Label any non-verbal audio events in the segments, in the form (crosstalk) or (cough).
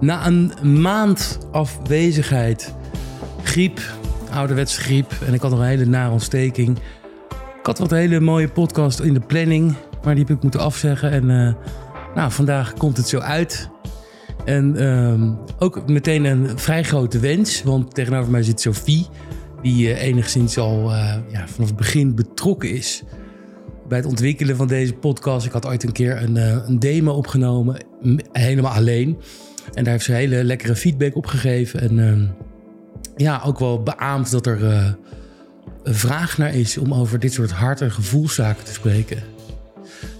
Na een maand afwezigheid, griep, ouderwetse griep en ik had nog een hele nare ontsteking. Ik had wat hele mooie podcast in de planning, maar die heb ik moeten afzeggen. En uh, nou, vandaag komt het zo uit. En uh, ook meteen een vrij grote wens, want tegenover mij zit Sophie, die uh, enigszins al uh, ja, vanaf het begin betrokken is bij het ontwikkelen van deze podcast. Ik had ooit een keer een, een demo opgenomen, helemaal alleen. En daar heeft ze hele lekkere feedback op gegeven. En uh, ja, ook wel beaamd dat er uh, een vraag naar is om over dit soort hart- en gevoelszaken te spreken.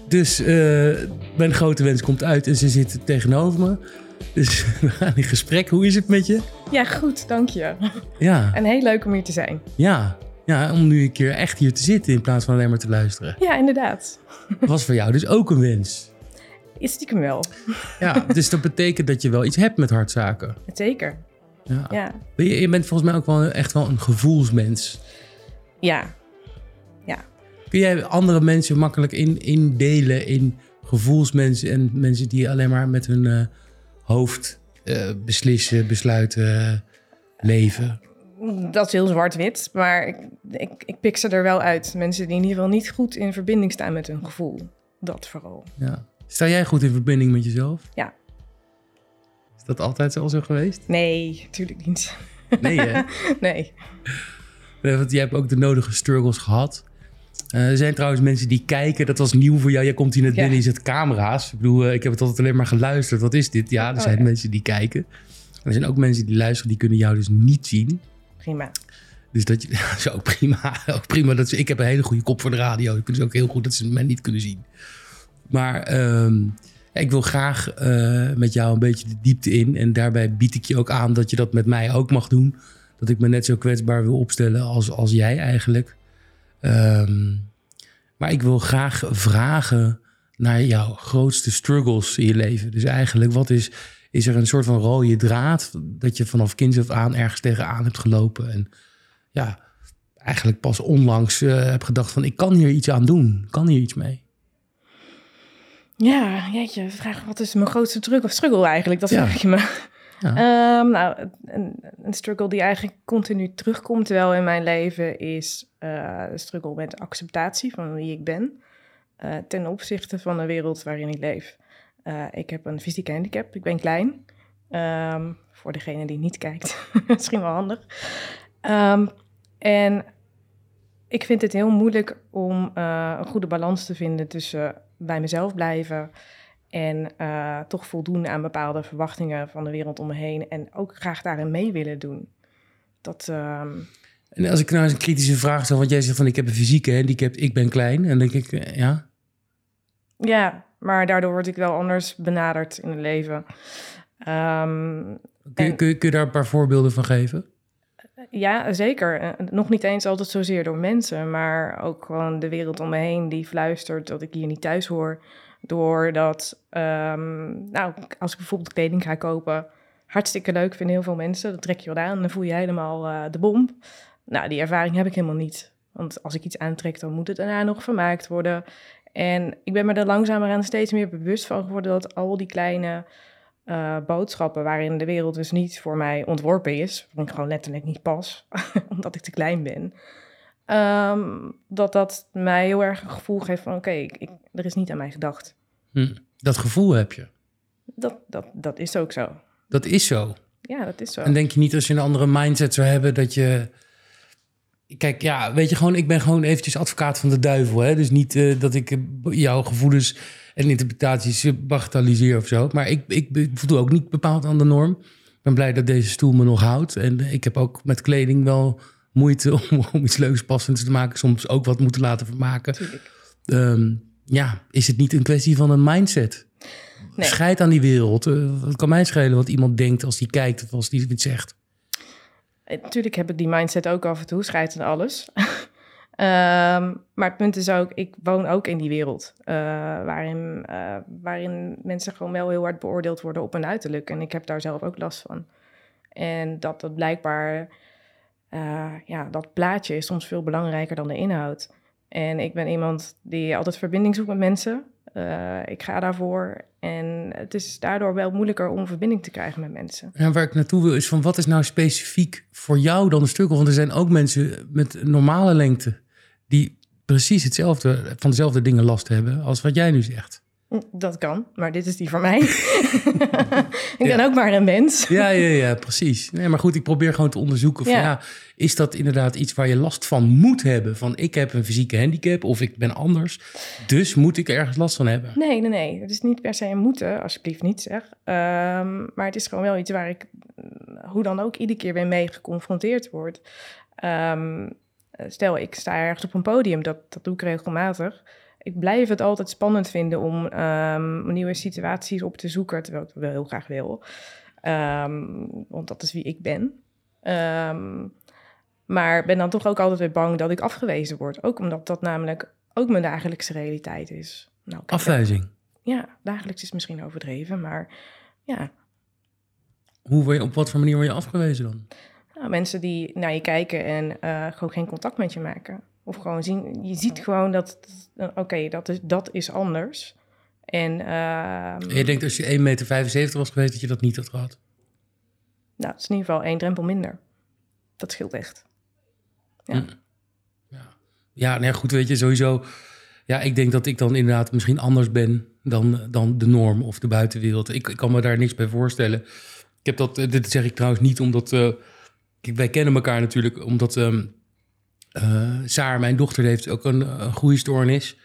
Dus uh, mijn grote wens komt uit en ze zit tegenover me. Dus (laughs) we gaan in gesprek. Hoe is het met je? Ja, goed, dank je. Ja. En heel leuk om hier te zijn. Ja, ja om nu een keer echt hier te zitten in plaats van alleen maar te luisteren. Ja, inderdaad. Was voor jou dus ook een wens? Is stiekem wel. Ja, (laughs) dus dat betekent dat je wel iets hebt met hartzaken. Zeker. Ja. Ja. Je, je bent volgens mij ook wel echt wel een gevoelsmens. Ja. Ja. Kun jij andere mensen makkelijk in, indelen in gevoelsmensen en mensen die alleen maar met hun uh, hoofd uh, beslissen, besluiten, leven? Dat is heel zwart-wit, maar ik, ik, ik pik ze er wel uit. Mensen die in ieder geval niet goed in verbinding staan met hun gevoel. Dat vooral. Ja. Sta jij goed in verbinding met jezelf? Ja. Is dat altijd al zo geweest? Nee, natuurlijk niet. (laughs) Nee, hè? nee. Want jij hebt ook de nodige struggles gehad. Uh, er zijn trouwens mensen die kijken, dat was nieuw voor jou. Jij komt hier net binnen, je zet camera's. Ik bedoel, uh, ik heb het altijd alleen maar geluisterd. Wat is dit? Ja, er zijn oh, ja. mensen die kijken. Er zijn ook mensen die luisteren, die kunnen jou dus niet zien. Prima. Dus dat je, (laughs) zo prima. Ook prima dat ze, ik heb een hele goede kop voor de radio. Ik vind het ook heel goed dat ze mij niet kunnen zien. Maar um, ik wil graag uh, met jou een beetje de diepte in. En daarbij bied ik je ook aan dat je dat met mij ook mag doen. Dat ik me net zo kwetsbaar wil opstellen als, als jij eigenlijk. Um, maar ik wil graag vragen naar jouw grootste struggles in je leven. Dus eigenlijk, wat is, is er een soort van rode draad dat je vanaf kinds af aan ergens tegenaan hebt gelopen? En ja, eigenlijk pas onlangs uh, heb gedacht van ik kan hier iets aan doen. Kan hier iets mee. Ja, jeetje, vraag wat is mijn grootste druk of struggle eigenlijk? Dat vraag je me. Ja. Um, nou, een, een, struggle die eigenlijk continu terugkomt wel in mijn leven is uh, de struggle met acceptatie van wie ik ben uh, ten opzichte van de wereld waarin ik leef. Uh, ik heb een fysieke handicap, ik ben klein. Um, voor degene die niet kijkt, (laughs) misschien wel handig. Um, en ik vind het heel moeilijk om een goede balans te vinden tussen bij mezelf blijven en uh, toch voldoen aan bepaalde verwachtingen van de wereld om me heen en ook graag daarin mee willen doen. Dat, uh... En als ik nou eens een kritische vraag stel, want jij zegt van ik heb een fysieke handicap, ik ben klein, en dan denk ik, uh, ja? Ja, maar daardoor word ik wel anders benaderd in het leven. Um, kun, je, en... kun, je, kun je daar een paar voorbeelden van geven? Ja, zeker. Nog niet eens altijd zozeer door mensen, maar ook gewoon de wereld om me heen die fluistert dat ik hier niet thuis hoor. Doordat, um, nou, als ik bijvoorbeeld kleding ga kopen, hartstikke leuk vinden heel veel mensen. Dat trek je wat aan en dan voel je helemaal uh, de bom. Nou, die ervaring heb ik helemaal niet. Want als ik iets aantrek, dan moet het daarna nog vermaakt worden. En ik ben me er langzamer aan steeds meer bewust van geworden dat al die kleine uh, boodschappen waarin de wereld dus niet voor mij ontworpen is, waarin ik gewoon letterlijk niet pas, (laughs) omdat ik te klein ben, um, dat dat mij heel erg een gevoel geeft van oké, okay, er is niet aan mij gedacht. Hm, dat gevoel heb je? Dat, dat, dat is ook zo. Dat is zo? Ja, dat is zo. En denk je niet als je een andere mindset zou hebben dat je... Kijk, ja, weet je gewoon, ik ben gewoon eventjes advocaat van de duivel. Hè? Dus niet uh, dat ik jouw gevoelens en interpretaties bagatelliseer of zo. Maar ik, ik voldoe ook niet bepaald aan de norm. Ik ben blij dat deze stoel me nog houdt. En ik heb ook met kleding wel moeite (laughs) om, om iets leuks passends te maken. Soms ook wat moeten laten vermaken. Um, ja, is het niet een kwestie van een mindset? Nee. Scheid aan die wereld. Uh, wat kan mij schelen wat iemand denkt als die kijkt of als die iets zegt? Natuurlijk heb ik die mindset ook af en toe. Scheid aan alles. (laughs) Um, maar het punt is ook, ik woon ook in die wereld. Uh, waarin, uh, waarin mensen gewoon wel heel hard beoordeeld worden op hun uiterlijk. En ik heb daar zelf ook last van. En dat dat blijkbaar, uh, ja, dat plaatje is soms veel belangrijker dan de inhoud. En ik ben iemand die altijd verbinding zoekt met mensen. Eh, ik ga daarvoor. En het is daardoor wel moeilijker om verbinding te krijgen met mensen. Ja, waar ik naartoe wil is van wat is nou specifiek voor jou dan een stuk? Want er zijn ook mensen met normale lengte die precies hetzelfde van dezelfde dingen last hebben als wat jij nu zegt. Hm, dat kan, maar dit is die voor mij. (laughs) ik ben ook maar een mens. Ja, ja, ja, precies. Nee, maar goed, ik probeer gewoon te onderzoeken van ja. is dat inderdaad iets waar je last van moet hebben? Van ik heb een fysieke handicap of ik ben anders, dus moet ik ergens last van hebben? Nee, nee, nee. Het is niet per se een moeten, alsjeblieft niet zeg. Um, maar het is gewoon wel iets waar ik, hoe dan ook, iedere keer weer mee geconfronteerd word. Um, stel, ik sta ergens op een podium, dat, dat doe ik regelmatig ik blijf het altijd spannend vinden om um, nieuwe situaties op te zoeken, terwijl ik dat wel heel graag wil. Um, want dat is wie ik ben. Um, maar ben dan toch ook altijd weer bang dat ik afgewezen word. Ook omdat dat namelijk ook mijn dagelijkse realiteit is. Nou, Afwijzing? Ja, dagelijks is misschien overdreven, maar ja. Hoe word je, op wat voor manier word je afgewezen dan? Nou, mensen die naar je kijken en uh, gewoon geen contact met je maken. Of gewoon zien, je ziet gewoon dat, oké, dat, is, dat is anders. En, uh, je denkt als je 1,75 meter was geweest, dat je dat niet had gehad? Nou, het is in ieder geval één drempel minder. Dat scheelt echt. Ja. Hm. Ja, ja nou goed, weet je, sowieso. Ja, ik denk dat ik dan inderdaad misschien anders ben dan, dan de norm of de buitenwereld. Ik, ik kan me daar niks bij voorstellen. Ik heb dat, eh, dit zeg ik trouwens niet omdat... Uh, wij kennen elkaar natuurlijk omdat... Um, uh, Saar, mijn dochter, heeft ook een, een groeistoornis.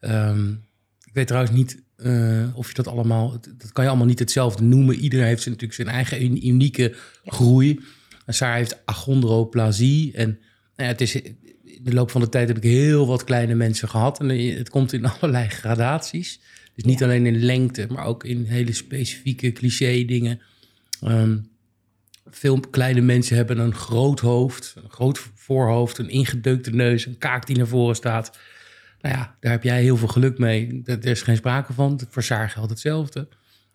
Um, ik weet trouwens niet uh, of je dat allemaal... Dat kan je allemaal niet hetzelfde noemen. Iedereen heeft natuurlijk zijn eigen unieke groei. Saar heeft achondroplasie. En nou ja, het is, in de loop van de tijd heb ik heel wat kleine mensen gehad. En het komt in (laughs) allerlei gradaties. Dus niet alleen in lengte, maar ook in hele specifieke cliché dingen. Um, veel kleine mensen hebben een groot hoofd, een groot voorhoofd, een ingedeukte neus, een kaak die naar voren staat. Nou ja, daar heb jij heel veel geluk mee. Er is geen sprake van. Voor Saar geldt hetzelfde.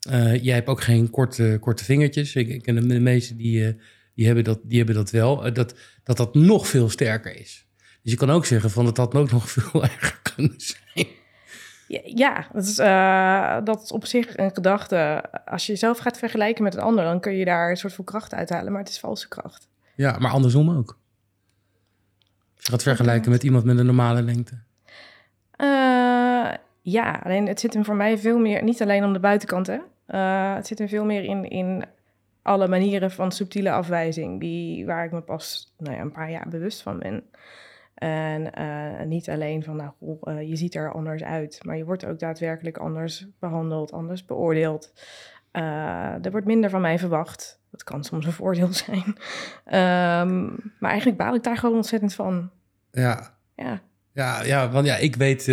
Uh, jij hebt ook geen korte, korte vingertjes. Ik, ken de meesten die, uh, die, hebben dat, die hebben dat wel. Uh, dat, dat dat nog veel sterker is. Dus je kan ook zeggen van dat had ook nog (laughs) veel erger kunnen zijn. Ja, dat is, uh, dat is op zich een gedachte. Als je jezelf gaat vergelijken met een ander, dan kun je daar een soort van kracht uithalen, maar het is valse kracht. Ja, maar andersom ook. Als je gaat vergelijken met iemand met een normale lengte. Uh, ja, alleen het zit hem voor mij veel meer, niet alleen om de buitenkant, hè. Uh, het zit hem veel meer in, in alle manieren van subtiele afwijzing, die, waar ik me pas nou ja, een paar jaar bewust van ben. En uh, niet alleen van, nou, uh, je ziet er anders uit, maar je wordt ook daadwerkelijk anders behandeld, anders beoordeeld. Uh, er wordt minder van mij verwacht. Dat kan soms een voordeel (laughs) zijn. Um, maar eigenlijk baal ik daar gewoon ontzettend van. Ja. Ja. Ja, ja, want ja, ik weet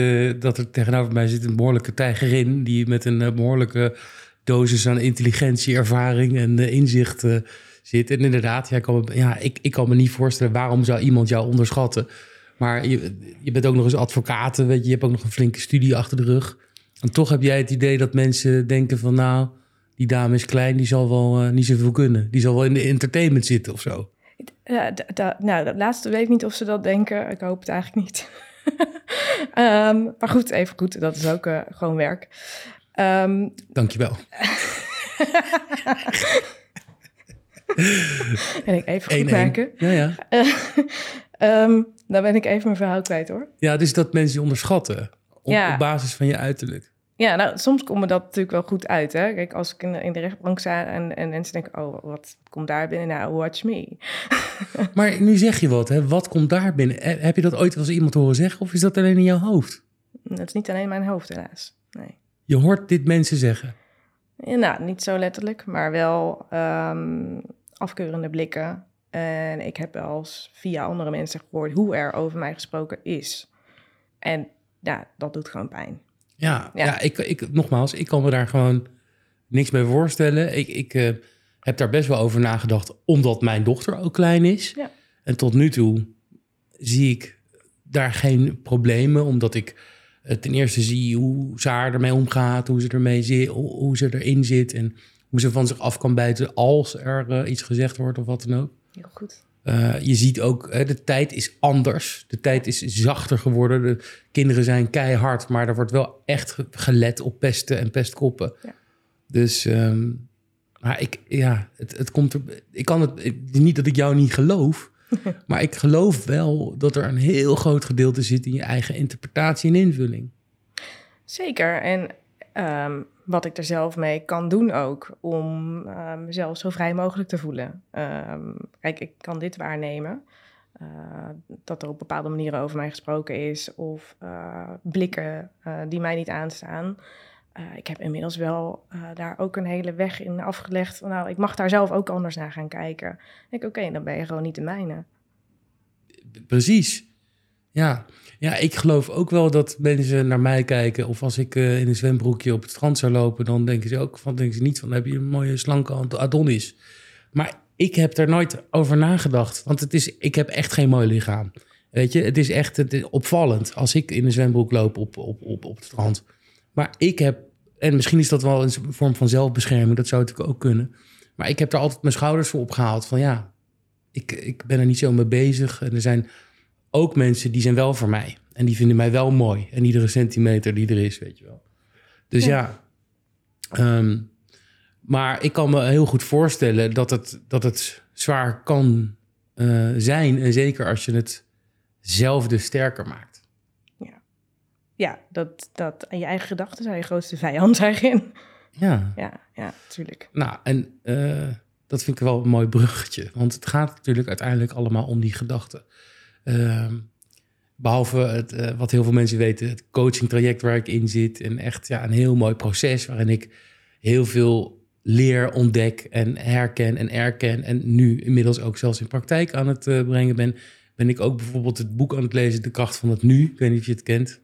dat er tegenover mij zit een behoorlijke tijgerin... die met een behoorlijke dosis aan intelligentie, ervaring en inzicht zit. En inderdaad, kan ja, ik, ik kan me niet voorstellen... waarom zou iemand jou onderschatten... Maar je, je bent ook nog eens advocaat, weet je, je hebt ook nog een flinke studie achter de rug. En toch heb jij het idee dat mensen denken van nou, die dame is klein, die zal wel uh, niet zoveel kunnen. Die zal wel in de entertainment zitten of zo. Nou, dat laatste weet ik niet of ze dat denken. Ik hoop het eigenlijk niet. um, (laughs) maar goed, even goed, dat is ook uh, gewoon werk. Um, Dankjewel. (laughs) en ik even goed maken. Ja, ja. Um, (laughs) dan ben ik even mijn verhaal kwijt hoor. Ja, dus dat mensen je onderschatten op, ja. op basis van je uiterlijk. Ja, nou, soms komt me dat natuurlijk wel goed uit. Hè? Kijk, als ik in de, in de rechtbank sta en, en mensen denken... oh, wat komt daar binnen? Nou, watch me. (laughs) maar nu zeg je wat, hè? Wat komt daar binnen? Heb je dat ooit wel eens iemand horen zeggen... of is dat alleen in jouw hoofd? Dat is niet alleen in mijn hoofd, helaas. Nee. Je hoort dit mensen zeggen? Ja, nou, niet zo letterlijk, maar wel um, afkeurende blikken... En ik heb wel eens via andere mensen gehoord hoe er over mij gesproken is. En ja, dat doet gewoon pijn. Ja, ja. ik, ik, nogmaals, ik kan me daar gewoon niks bij voorstellen. Ik, ik uh, heb daar best wel over nagedacht, omdat mijn dochter ook klein is. Ja. En tot nu toe zie ik daar geen problemen, omdat ik uh, ten eerste zie hoe Saar ermee omgaat, hoe ze ermee zit, hoe ze erin zit en hoe ze van zich af kan bijten als er uh, iets gezegd wordt of wat dan ook. Heel goed. Uh, je ziet ook, hè, de tijd is anders. De tijd is zachter geworden. De kinderen zijn keihard, maar er wordt wel echt gelet op pesten en pestkoppen. Ja. Dus, um, maar ik, ja, het, het komt er. Ik kan het niet dat ik jou niet geloof, (laughs) maar ik geloof wel dat er een heel groot gedeelte zit in je eigen interpretatie en invulling. Zeker. En um, wat ik er zelf mee kan doen ook, om uh, mezelf zo vrij mogelijk te voelen. Um, kijk, ik kan dit waarnemen, uh, dat er op bepaalde manieren over mij gesproken is, of uh, blikken die mij niet aanstaan. ik heb inmiddels wel daar ook een hele weg in afgelegd. Nou, ik mag daar zelf ook anders naar gaan kijken. Ik denk, oké, dan ben je gewoon niet de mijne. Precies. Ja, ja, ik geloof ook wel dat mensen naar mij kijken. Of als ik uh, in een zwembroekje op het strand zou lopen, dan denken ze ook van, denken ze niet van, heb je een mooie slanke Adonis. Maar ik heb er nooit over nagedacht, want het is, ik heb echt geen mooi lichaam. Weet je, het is echt het is opvallend als ik in een zwembroek loop op, op, op, op het strand. Maar ik heb, en misschien is dat wel een vorm van zelfbescherming, dat zou natuurlijk ook kunnen. Maar ik heb er altijd mijn schouders voor opgehaald van ja, ik, ik ben er niet zo mee bezig. En er zijn ook mensen die zijn wel voor mij. En die vinden mij wel mooi. En iedere centimeter die er is, weet je wel. Dus ja. Ehm, maar ik kan me heel goed voorstellen dat het, dat het zwaar kan uh, zijn. En zeker als je het zelf dus sterker maakt. Ja, ja dat, dat je eigen gedachten zijn je grootste vijand zijn. Ja. Ja, ja, natuurlijk. Nou, en uh, dat vind ik wel een mooi bruggetje. Want het gaat natuurlijk uiteindelijk allemaal om die gedachten. Ehm, behalve het, uh, wat heel veel mensen weten, het coaching traject waar ik in zit. En echt ja, een heel mooi proces waarin ik heel veel leer, ontdek en herken en erken. En nu inmiddels ook zelfs in praktijk aan het uh, brengen ben. Ben ik ook bijvoorbeeld het boek aan het lezen, De Kracht van het Nu. Ik weet niet of je het kent.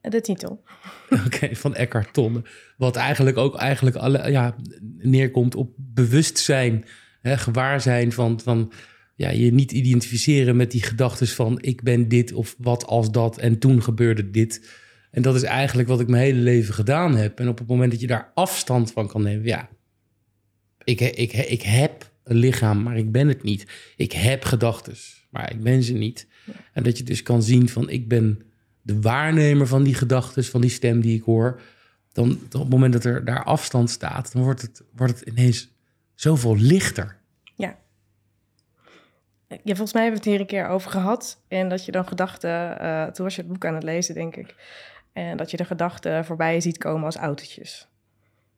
De titel. (laughs) Oké, van Eckhart Tolle. Wat eigenlijk ook eigenlijk alle, ja, neerkomt op bewustzijn, hè, gewaarzijn van, van ja, je niet identificeren met die gedachten van ik ben dit of wat als dat en toen gebeurde dit. En dat is eigenlijk wat ik mijn hele leven gedaan heb. En op het moment dat je daar afstand van kan nemen, ja, ik, ik, ik heb een lichaam, maar ik ben het niet. Ik heb gedachten, maar ik ben ze niet. En dat je dus kan zien van ik ben de waarnemer van die gedachten, van die stem die ik hoor. Dan op het moment dat er daar afstand staat, dan wordt het, wordt het ineens zoveel lichter. Ja, volgens mij hebben we het hier een keer over gehad. En dat je dan gedachten, uh, toen was je het boek aan het lezen, denk ik. En dat je de gedachten voorbij ziet komen als autootjes.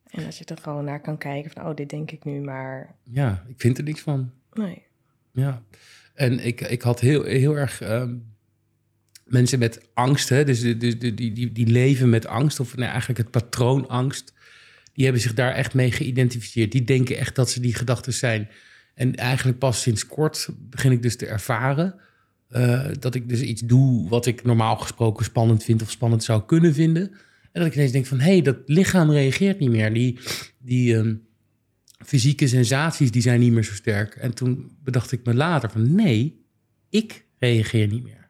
En dat je er gewoon naar kan kijken van, oh, dit denk ik nu, maar... Ja, ik vind er niks van. Nee. Ja, en ik, ik had heel, heel erg um, mensen met angst, hè, dus, dus die, die, die leven met angst, of nou, eigenlijk het patroon angst, die hebben zich daar echt mee geïdentificeerd. Die denken echt dat ze die gedachten zijn. En eigenlijk pas sinds kort begin ik dus te ervaren uh, dat ik dus iets doe wat ik normaal gesproken spannend vind of spannend zou kunnen vinden. En dat ik ineens denk van, hé, hey, dat lichaam reageert niet meer. Die, die um, fysieke sensaties, die zijn niet meer zo sterk. En toen bedacht ik me later van, nee, ik reageer niet meer.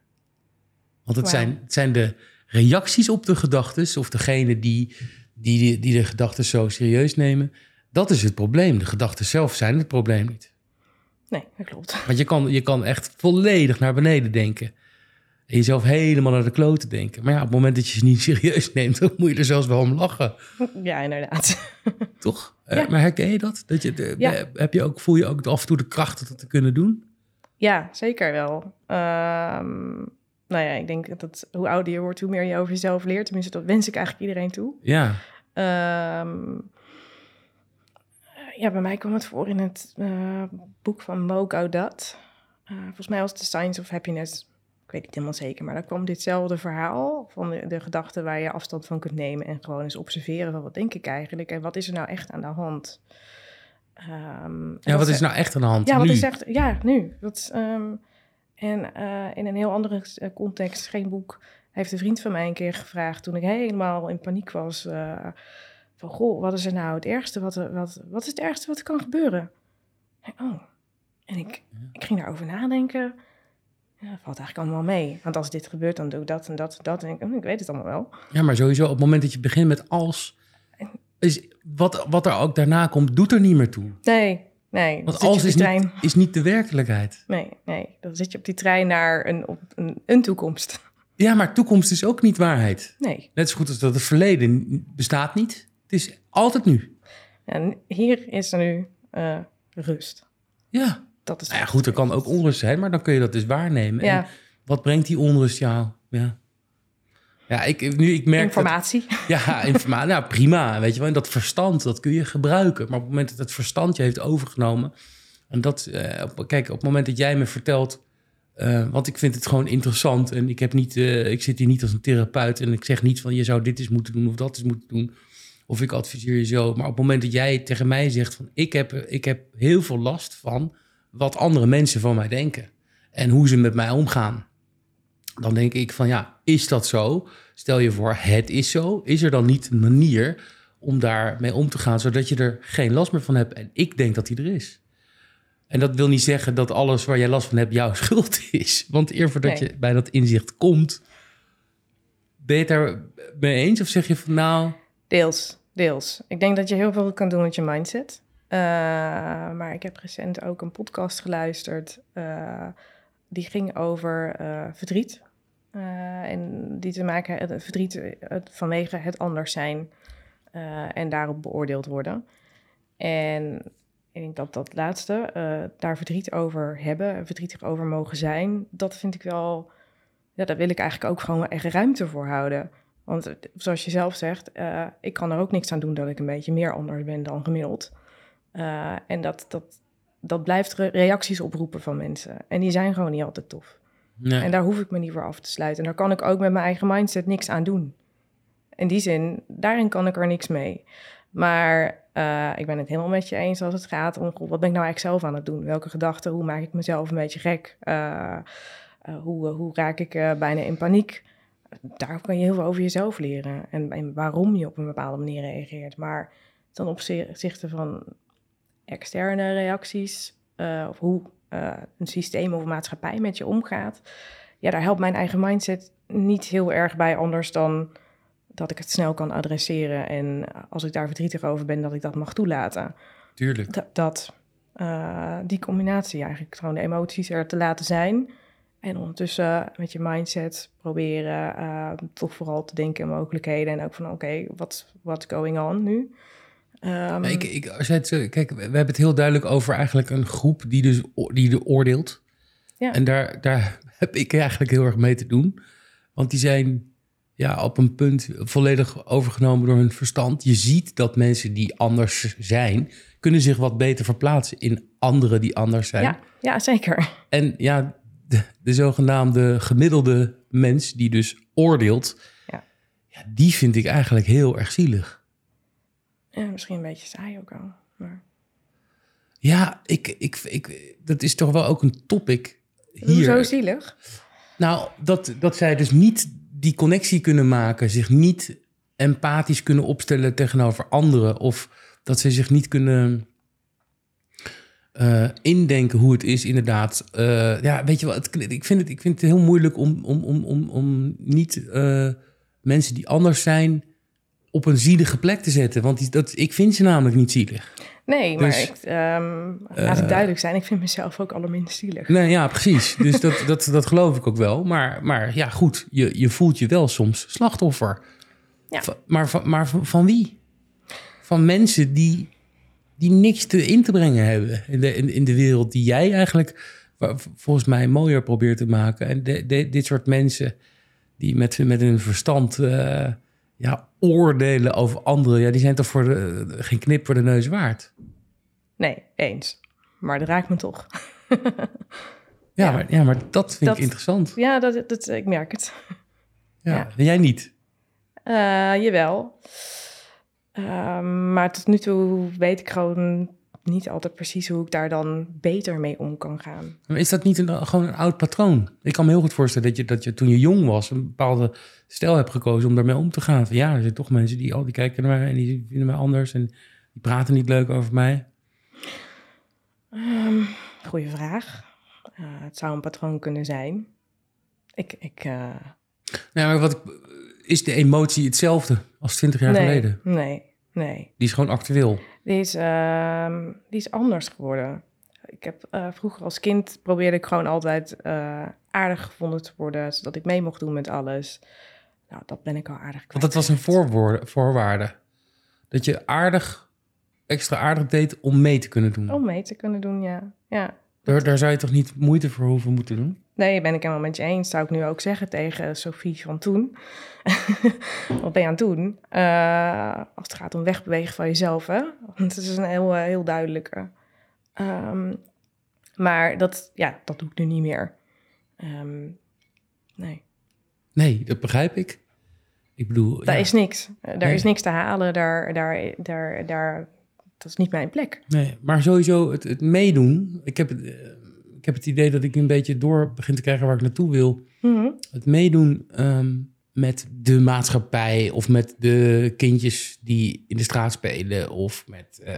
Want het, wow. zijn, het zijn de reacties op de gedachten, of degene die, die, die de gedachten zo serieus nemen. Dat is het probleem. De gedachten zelf zijn het probleem niet. Nee, dat klopt. (laughs) Want je kan, je kan echt volledig naar beneden denken. En jezelf helemaal naar de kloten denken. Maar ja, op het moment dat je ze niet (laughs) serieus neemt, dan moet je er zelfs wel om lachen. Ja, inderdaad. (laughs) Toch? Ja. Uh, maar herken je dat? dat je, de, ja. heb je ook, voel je ook af en toe de kracht om dat te kunnen doen? Ja, zeker wel. Um, nou ja, ik denk dat hoe ouder je wordt, hoe meer je over jezelf leert. Tenminste, dat wens ik eigenlijk iedereen toe. Ja. Um, ja, bij mij kwam het voor in het uh, boek van Mo Gaudat. Uh, volgens mij was het The Science of Happiness. Ik weet niet helemaal zeker, maar daar kwam ditzelfde verhaal van de, de gedachten waar je afstand van kunt nemen en gewoon eens observeren van wat denk ik eigenlijk en wat is er nou echt aan de hand. Um, ja, wat is nou echt aan de hand? Ja, nu? wat is echt, ja, nu. Dat, um, en uh, in een heel andere context, geen boek, heeft een vriend van mij een keer gevraagd toen ik helemaal in paniek was. Van, goh, wat is er nou het ergste? Wat, wat, wat is het ergste wat er kan gebeuren? En, oh, en ik, ik ging daarover nadenken. Ja, dat valt eigenlijk allemaal mee. Want als dit gebeurt, dan doe ik dat en dat en dat. En ik, oh, ik weet het allemaal wel. Ja, maar sowieso op het moment dat je begint met als... Is wat, wat er ook daarna komt, doet er niet meer toe. Nee, Nee, Want die is niet, is niet de werkelijkheid. Nee, nee, dan zit je op die trein naar een, op een, een toekomst. Ja, maar toekomst is ook niet waarheid. Nee. Net zo goed als dat het verleden bestaat niet. Het is altijd nu. En hier is er nu eh, rust. Ja. Dat is Nou ja, goed, er kan ook onrust zijn, maar dan kun je dat dus waarnemen. Ja. En wat brengt die onrust jou? Ja, ja ik, nu, ik merk dat- informatie. (laughs) Ja, informatie. Nou, prima. Weet je wel. En dat verstand, dat kun je gebruiken. Maar op het moment dat het verstand je heeft overgenomen. En dat, op- kijk, op het moment dat jij me vertelt. eh, want ik vind het gewoon interessant. En ik, heb niet, ik zit hier niet als een therapeut. En ik zeg niet van je zou dit eens moeten doen of dat eens moeten doen. Of ik adviseer je zo. Maar op het moment dat jij tegen mij zegt van ik heb, ik heb heel veel last van wat andere mensen van mij denken. En hoe ze met mij omgaan. Dan denk ik van ja, is dat zo? Stel je voor, het is zo. Is er dan niet een manier om daarmee om te gaan, zodat je er geen last meer van hebt? En ik denk dat die er is. En dat wil niet zeggen dat alles waar jij last van hebt jouw (laughs) schuld is. Want eer voordat Nee. je bij dat inzicht komt, ben je het daar mee eens? Of zeg je van nou, Deels, deels. Ik denk dat je heel veel kan doen met je mindset. Eh, maar ik heb recent ook een podcast geluisterd. eh, die ging over eh, verdriet. En die te maken het verdriet vanwege het anders zijn. en daarop beoordeeld worden. En ik denk dat dat laatste, daar verdriet over hebben, en verdrietig over mogen zijn, dat vind ik wel, ja, daar wil ik eigenlijk ook gewoon echt ruimte voor houden. Want eh, zoals je zelf zegt, eh, ik kan er ook niks aan doen dat ik een beetje meer anders ben dan gemiddeld. Eh, en dat, dat, dat blijft re- reacties oproepen van mensen. En die zijn gewoon niet altijd tof. nee, En daar hoef ik me niet voor af te sluiten. En daar kan ik ook met mijn eigen mindset niks aan doen. In die zin, daarin kan ik er niks mee. Maar ik ben het helemaal met je eens als het gaat om... wat ben ik nou eigenlijk zelf aan het doen? Welke gedachten? Hoe maak ik mezelf een beetje gek? Hoe, hoe raak ik bijna in paniek? Daar kan je heel veel over jezelf leren. En, en waarom je op een bepaalde manier reageert. Maar ten opzichte van externe reacties... eh, of hoe eh, een systeem of een maatschappij met je omgaat... ja, daar helpt mijn eigen mindset niet heel erg bij... anders dan dat ik het snel kan adresseren... en als ik daar verdrietig over ben, dat ik dat mag toelaten tuurlijk. dat, dat eh, die combinatie eigenlijk gewoon de emoties er te laten zijn. En ondertussen met je mindset proberen eh, toch vooral te denken in mogelijkheden. En ook van oké, wat what's going on nu? Ehm, ik, ik, als jij het, zo- kijk, we hebben het heel duidelijk over eigenlijk een groep die dus die er oordeelt. Ja. En daar, daar (laughs) heb ik eigenlijk heel erg mee te doen. Want die zijn ja, op een punt volledig overgenomen door hun verstand. Je ziet dat mensen die anders zijn, kunnen zich wat beter verplaatsen in anderen die anders zijn. ja, ja, zeker. En ja, de, de zogenaamde gemiddelde mens die dus oordeelt, Ja. ja, die vind ik eigenlijk heel erg zielig. Ja, misschien een beetje saai ook al. Maar Ja, ik, ik, ik, dat is toch wel ook een topic hier. Hoezo zielig? Nou, dat, dat zij dus niet die connectie kunnen maken, zich niet empathisch kunnen opstellen tegenover anderen, of dat ze zich niet kunnen eh, indenken hoe het is, inderdaad. Eh, ja, weet je wel, het, ik, vind het, ik vind het heel moeilijk om, om, om, om, om niet eh, mensen die anders zijn op een zielige plek te zetten. Want die, dat, ik vind ze namelijk niet zielig. Nee, maar Dus, ik, ehm, laat het duidelijk zijn. Ik vind mezelf ook allerminst zielig. Nee, ja, precies. Dus dat, (laughs) dat, dat geloof ik ook wel. Maar, maar ja, goed, je, je voelt je wel soms slachtoffer. Ja. Va- Maar, maar van wie? Van mensen die, die niks te in te brengen hebben in de, in, in de wereld die jij eigenlijk volgens mij mooier probeert te maken. En de, de- dit soort mensen die met, met hun verstand eh, ja, oordelen over anderen, ja, die zijn toch voor de, geen knip voor de neus waard. Nee, eens. Maar dat raakt me toch. Ja, (laughs) Ja. Maar, ja maar dat vind Dat- ik interessant. Ja, dat, dat, ik merk het. Ja. jij niet? Eh, jawel. Ehm, maar tot nu toe weet ik gewoon niet altijd precies hoe ik daar dan beter mee om kan gaan. Maar is dat niet een, gewoon een oud patroon? Ik kan me heel goed voorstellen dat je, dat je toen je jong was... een bepaalde stijl hebt gekozen om daarmee om te gaan. Van, ja, er zijn toch mensen die, oh, die kijken naar mij en die vinden mij anders... en die praten niet leuk over mij. Ehm goeie vraag. Eh, het zou een patroon kunnen zijn. Ik, ik, eh, Nou, maar wat, ik- is de emotie hetzelfde als 20 jaar nee, geleden? nee, nee. Die is gewoon actueel. Die is, ehm, die is anders geworden. Ik heb eh, vroeger als kind probeerde ik gewoon altijd eh, aardig gevonden te worden, zodat ik mee mocht doen met alles. Nou, dat ben ik al aardig kwijt. Want dat was een voorwaarde. Dat je aardig, extra aardig deed om mee te kunnen doen. Om mee te kunnen doen, ja. ja. Daar, daar zou je toch niet moeite voor hoeven moeten doen? Nee, ben ik helemaal met je eens. Zou ik nu ook zeggen tegen Sophie van toen. (laughs) Wat ben je aan het doen? Eh, als het gaat om wegbewegen van jezelf, hè? Want het is een heel, eh, heel duidelijke. Ehm, maar dat, ja, dat doe ik nu niet meer. Ehm, nee. Nee, dat begrijp ik. Ik bedoel... Daar ja. is niks. Eh, Daar Nee. is niks te halen. Daar, daar, daar, daar, dat is niet mijn plek. Nee, maar sowieso het, het meedoen. Ik heb, het, heb het idee dat ik een beetje door begin te krijgen waar ik naartoe wil. Mhm. Het meedoen ehm, met de maatschappij of met de kindjes die in de straat spelen of met eh,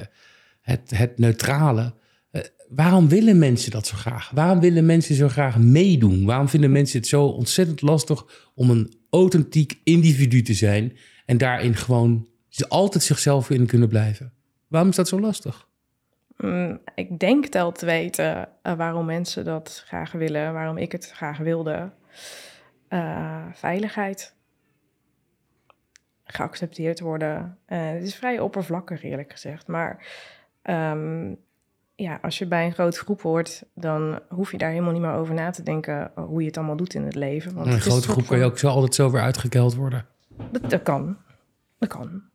het, het neutrale. Eh, waarom willen mensen dat zo graag? Waarom willen mensen zo graag meedoen? Waarom vinden mensen het zo ontzettend lastig om een authentiek individu te zijn en daarin gewoon ze altijd zichzelf in kunnen blijven? Waarom is dat zo lastig? Mm, ik denk wel te weten eh, waarom mensen dat graag willen, waarom ik het graag wilde. Eh, veiligheid. Geaccepteerd worden. Eh, het is vrij oppervlakkig, eerlijk gezegd. Maar ehm, ja, als je bij een grote groep hoort, dan hoef je daar helemaal niet meer over na te denken hoe je het allemaal doet in het leven. Want In een grote groep kan je ook zo altijd zo weer uitgekeld worden. dat, dat kan. Dat kan.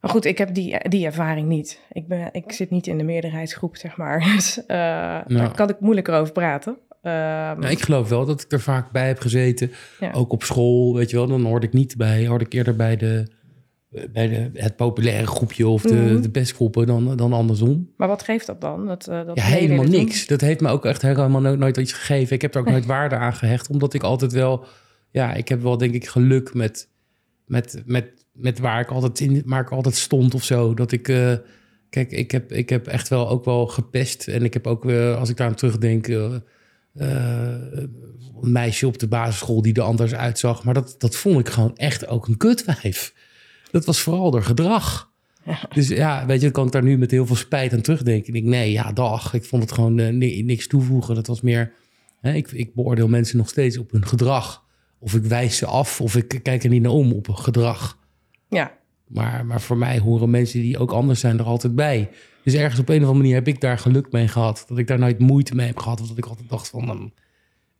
Maar goed, ik heb die, die ervaring niet. Ik, ben, ik zit niet in de meerderheidsgroep, zeg maar. (laughs) Dus eh, daar kan ik moeilijker over praten. Nou, ik geloof wel dat ik er vaak bij heb gezeten. Ja. Ook op school, weet je wel. Dan hoorde ik niet bij. Hoorde ik eerder bij, de, bij de, het populaire groepje of de, Mhm. de bestgroepen dan, dan andersom. Maar wat geeft dat dan? Dat, eh, dat Ja, helemaal niks. Dat heeft me ook echt helemaal nooit, nooit iets gegeven. Ik heb er ook nooit (laughs) waarde aan gehecht. Omdat ik altijd wel... Ja, ik heb wel denk ik geluk met, met, met, met waar, ik altijd in, waar ik altijd stond of zo. Dat ik... eh, kijk, ik heb, ik heb echt wel ook wel gepest. En ik heb ook, eh, als ik daar aan terugdenk... eh, een meisje op de basisschool die er anders uitzag. Maar dat, dat vond ik gewoon echt ook een kutwijf. Dat was vooral haar gedrag. (laughs) Dus ja, weet je, dan kan ik daar nu met heel veel spijt aan terugdenken. Ik denk, nee, ja, dag. Ik vond het gewoon ni- niks toevoegen. Dat was meer... Hè, ik, ik beoordeel mensen nog steeds op hun gedrag. Of ik wijs ze af, of ik kijk er niet naar om op hun gedrag. Ja, Maar, maar voor mij horen mensen die ook anders zijn er altijd bij. Dus ergens op een of andere manier heb ik daar geluk mee gehad. Dat ik daar nooit moeite mee heb gehad. Of dat ik altijd dacht van...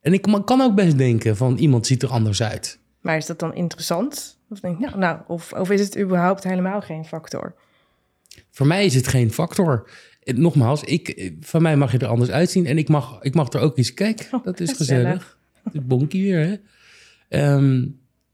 en ik kan ook best denken van iemand ziet er anders uit. maar is dat dan interessant? Of denk ik, nou, nou of, of is het überhaupt helemaal geen factor? Voor mij is het geen factor. Nogmaals, ik, van mij mag je er anders uitzien. En ik mag, ik mag er ook eens... Kijk, Oh, dat is gezellig. gezellig. Het bonkie weer, hè? Ehm,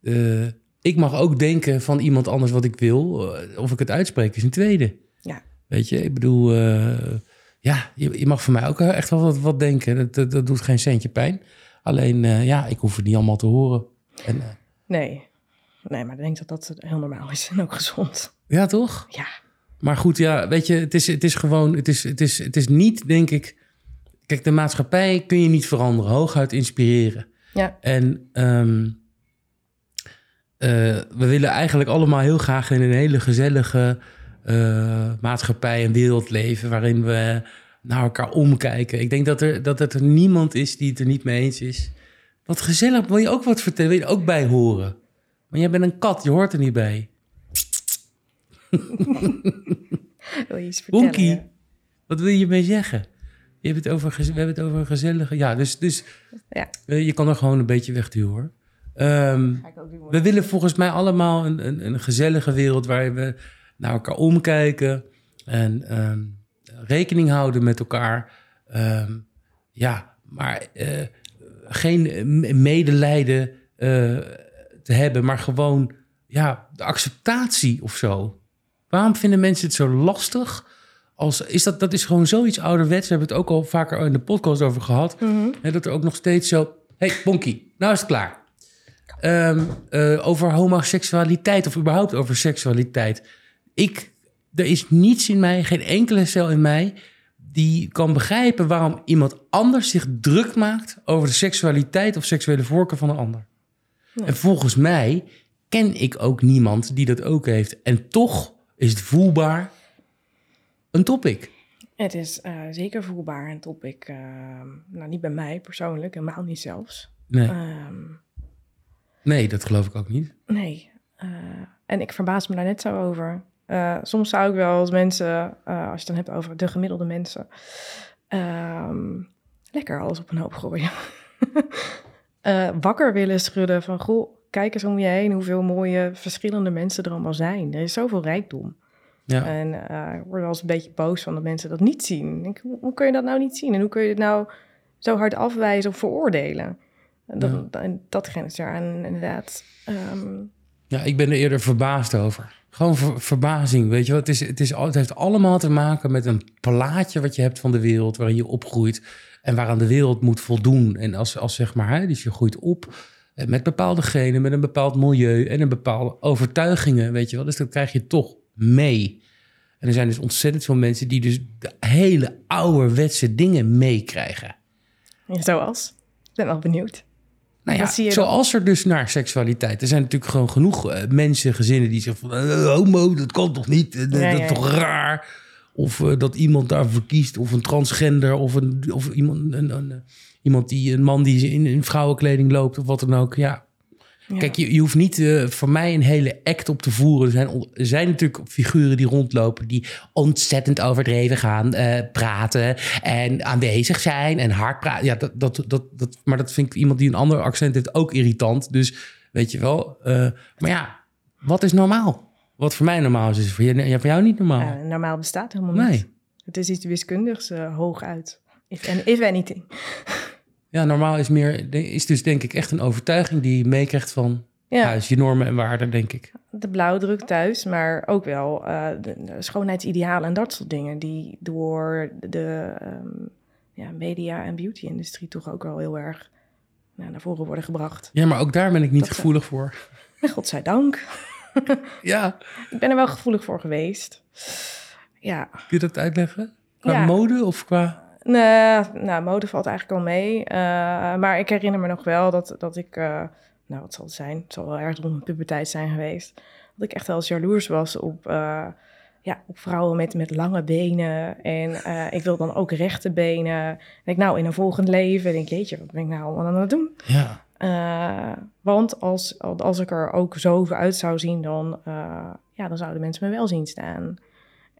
eh, ik mag ook denken van iemand anders wat ik wil. Eh, Of ik het uitspreek is een tweede. Ja. Weet je, ik bedoel... eh, ja, je, je mag voor mij ook echt wel wat, wat denken. Dat, dat, dat doet geen centje pijn. Alleen, eh, ja, ik hoef het niet allemaal te horen. En, eh, Nee. Nee, maar ik denk dat dat heel normaal is en ook gezond. ja, toch? Ja. Maar goed, ja, weet je, het is, het is gewoon, het is, het, is, het is niet, denk ik. Kijk, de maatschappij kun je niet veranderen, hooguit inspireren. Ja. En ehm, eh, we willen eigenlijk allemaal heel graag in een hele gezellige eh, maatschappij en wereld leven, waarin we naar elkaar omkijken. Ik denk dat er, dat er niemand is die het er niet mee eens is. Wat gezellig, wil je ook wat vertellen? Wil je er ook bij horen? Maar jij bent een kat, je hoort er niet bij. (laughs) Wil je iets vertellen? Bonkie, wat wil je mee zeggen? Je hebt het over, we hebben het over een gezellige... Ja, dus, dus Ja. eh, je kan er gewoon een beetje wegduwen hoor. Ehm, we willen volgens mij allemaal een, een, een gezellige wereld... waar we naar elkaar omkijken en ehm, rekening houden met elkaar. Ehm, ja, maar eh, geen medelijden eh, te hebben, maar gewoon ja, de acceptatie of zo. Waarom vinden mensen het zo lastig? Als, is dat, dat is gewoon zoiets ouderwets. We hebben het ook al vaker in de podcast over gehad. Mhm. Hè, dat er ook nog steeds zo... hey, Bonkie, nou is het klaar. Ehm, eh, over homoseksualiteit of überhaupt over seksualiteit. Ik, er is niets in mij, geen enkele cel in mij... die kan begrijpen waarom iemand anders zich druk maakt... over de seksualiteit of seksuele voorkeur van een ander. En volgens mij ken ik ook niemand die dat ook heeft. En toch is het voelbaar een topic. Het is uh, zeker voelbaar een topic. Uh, nou, niet bij mij persoonlijk, helemaal niet zelfs. Nee, um, nee dat geloof ik ook niet. Nee. Uh, en ik verbaas me daar net zo over. soms zou ik wel als mensen, als je het dan hebt over de gemiddelde mensen, um, lekker alles op een hoop gooien. (laughs) wakker willen schudden van, goh, kijk eens om je heen hoeveel mooie verschillende mensen er allemaal zijn. Er is zoveel rijkdom. Ja. En ik word wel eens een beetje boos van dat mensen dat niet zien. Hoe, hoe, kun je dat nou niet zien? En hoe kun je het nou zo hard afwijzen of veroordelen? Dat, ja. dat grenst eraan inderdaad. Um... Ja, ik ben er eerder verbaasd over. Gewoon verbazing, weet je wel. Het, is, het, is, het heeft allemaal te maken met een plaatje wat je hebt van de wereld... waarin je opgroeit en waaraan de wereld moet voldoen. En als, als zeg maar, hè, dus je groeit op eh, met bepaalde genen, met een bepaald milieu... en een bepaalde overtuigingen, weet je wel. Dus dat krijg je toch mee. En er zijn dus ontzettend veel mensen die dus de hele ouderwetse dingen meekrijgen. Zoals? Ik ben wel benieuwd. Nou ja, zoals er dus naar seksualiteit. Er zijn natuurlijk gewoon genoeg uh, mensen, gezinnen die zeggen van... Uh, homo, dat kan toch niet? Uh, dat is toch raar? Of dat iemand daarvoor kiest. Of een transgender. Of, een, of iemand, een, een, iemand die, een man die in, in vrouwenkleding loopt. Of wat dan ook. Ja, Kijk, je, je, hoeft niet uh, voor mij een hele act op te voeren. Er zijn, er zijn natuurlijk figuren die rondlopen die ontzettend overdreven gaan uh, praten en aanwezig zijn en hard praten. Ja, dat, dat, dat, dat, maar dat vind ik iemand die een ander accent heeft ook irritant. Dus weet je wel. Uh, maar ja, wat is normaal? Wat voor mij normaal is, is voor, jou niet normaal. Ja, normaal bestaat helemaal niet. Het is iets wiskundigs hooguit. If, if anything. (laughs) Ja, normaal is meer, is dus denk ik echt een overtuiging die je meekrijgt van ja. huis, je normen en waarden, denk ik. De blauwdruk thuis, maar ook wel uh, de, schoonheidsidealen en dat soort dingen die door de um, ja, media- en beauty-industrie toch ook wel heel erg nou, naar voren worden gebracht. Ja, maar ook daar ben ik niet gevoelig voor. Godzijdank. (laughs) ja. Ik ben er wel gevoelig voor geweest. Ja. Kun je dat uitleggen? Qua mode of qua... Nee, nou, mode valt eigenlijk al mee. Uh, maar ik herinner me nog wel dat, dat ik, uh, nou wat zal het zijn? Het zal wel erg rond mijn puberteit zijn geweest. Dat ik echt wel eens jaloers was op, uh, ja, op vrouwen met, met lange benen. En ik wil dan ook rechte benen. En ik nou in een volgend leven, denk jeetje, wat ben ik nou allemaal aan het doen? Ja. want als, als ik er ook zo uit zou zien, dan, ja, dan zouden mensen me wel zien staan.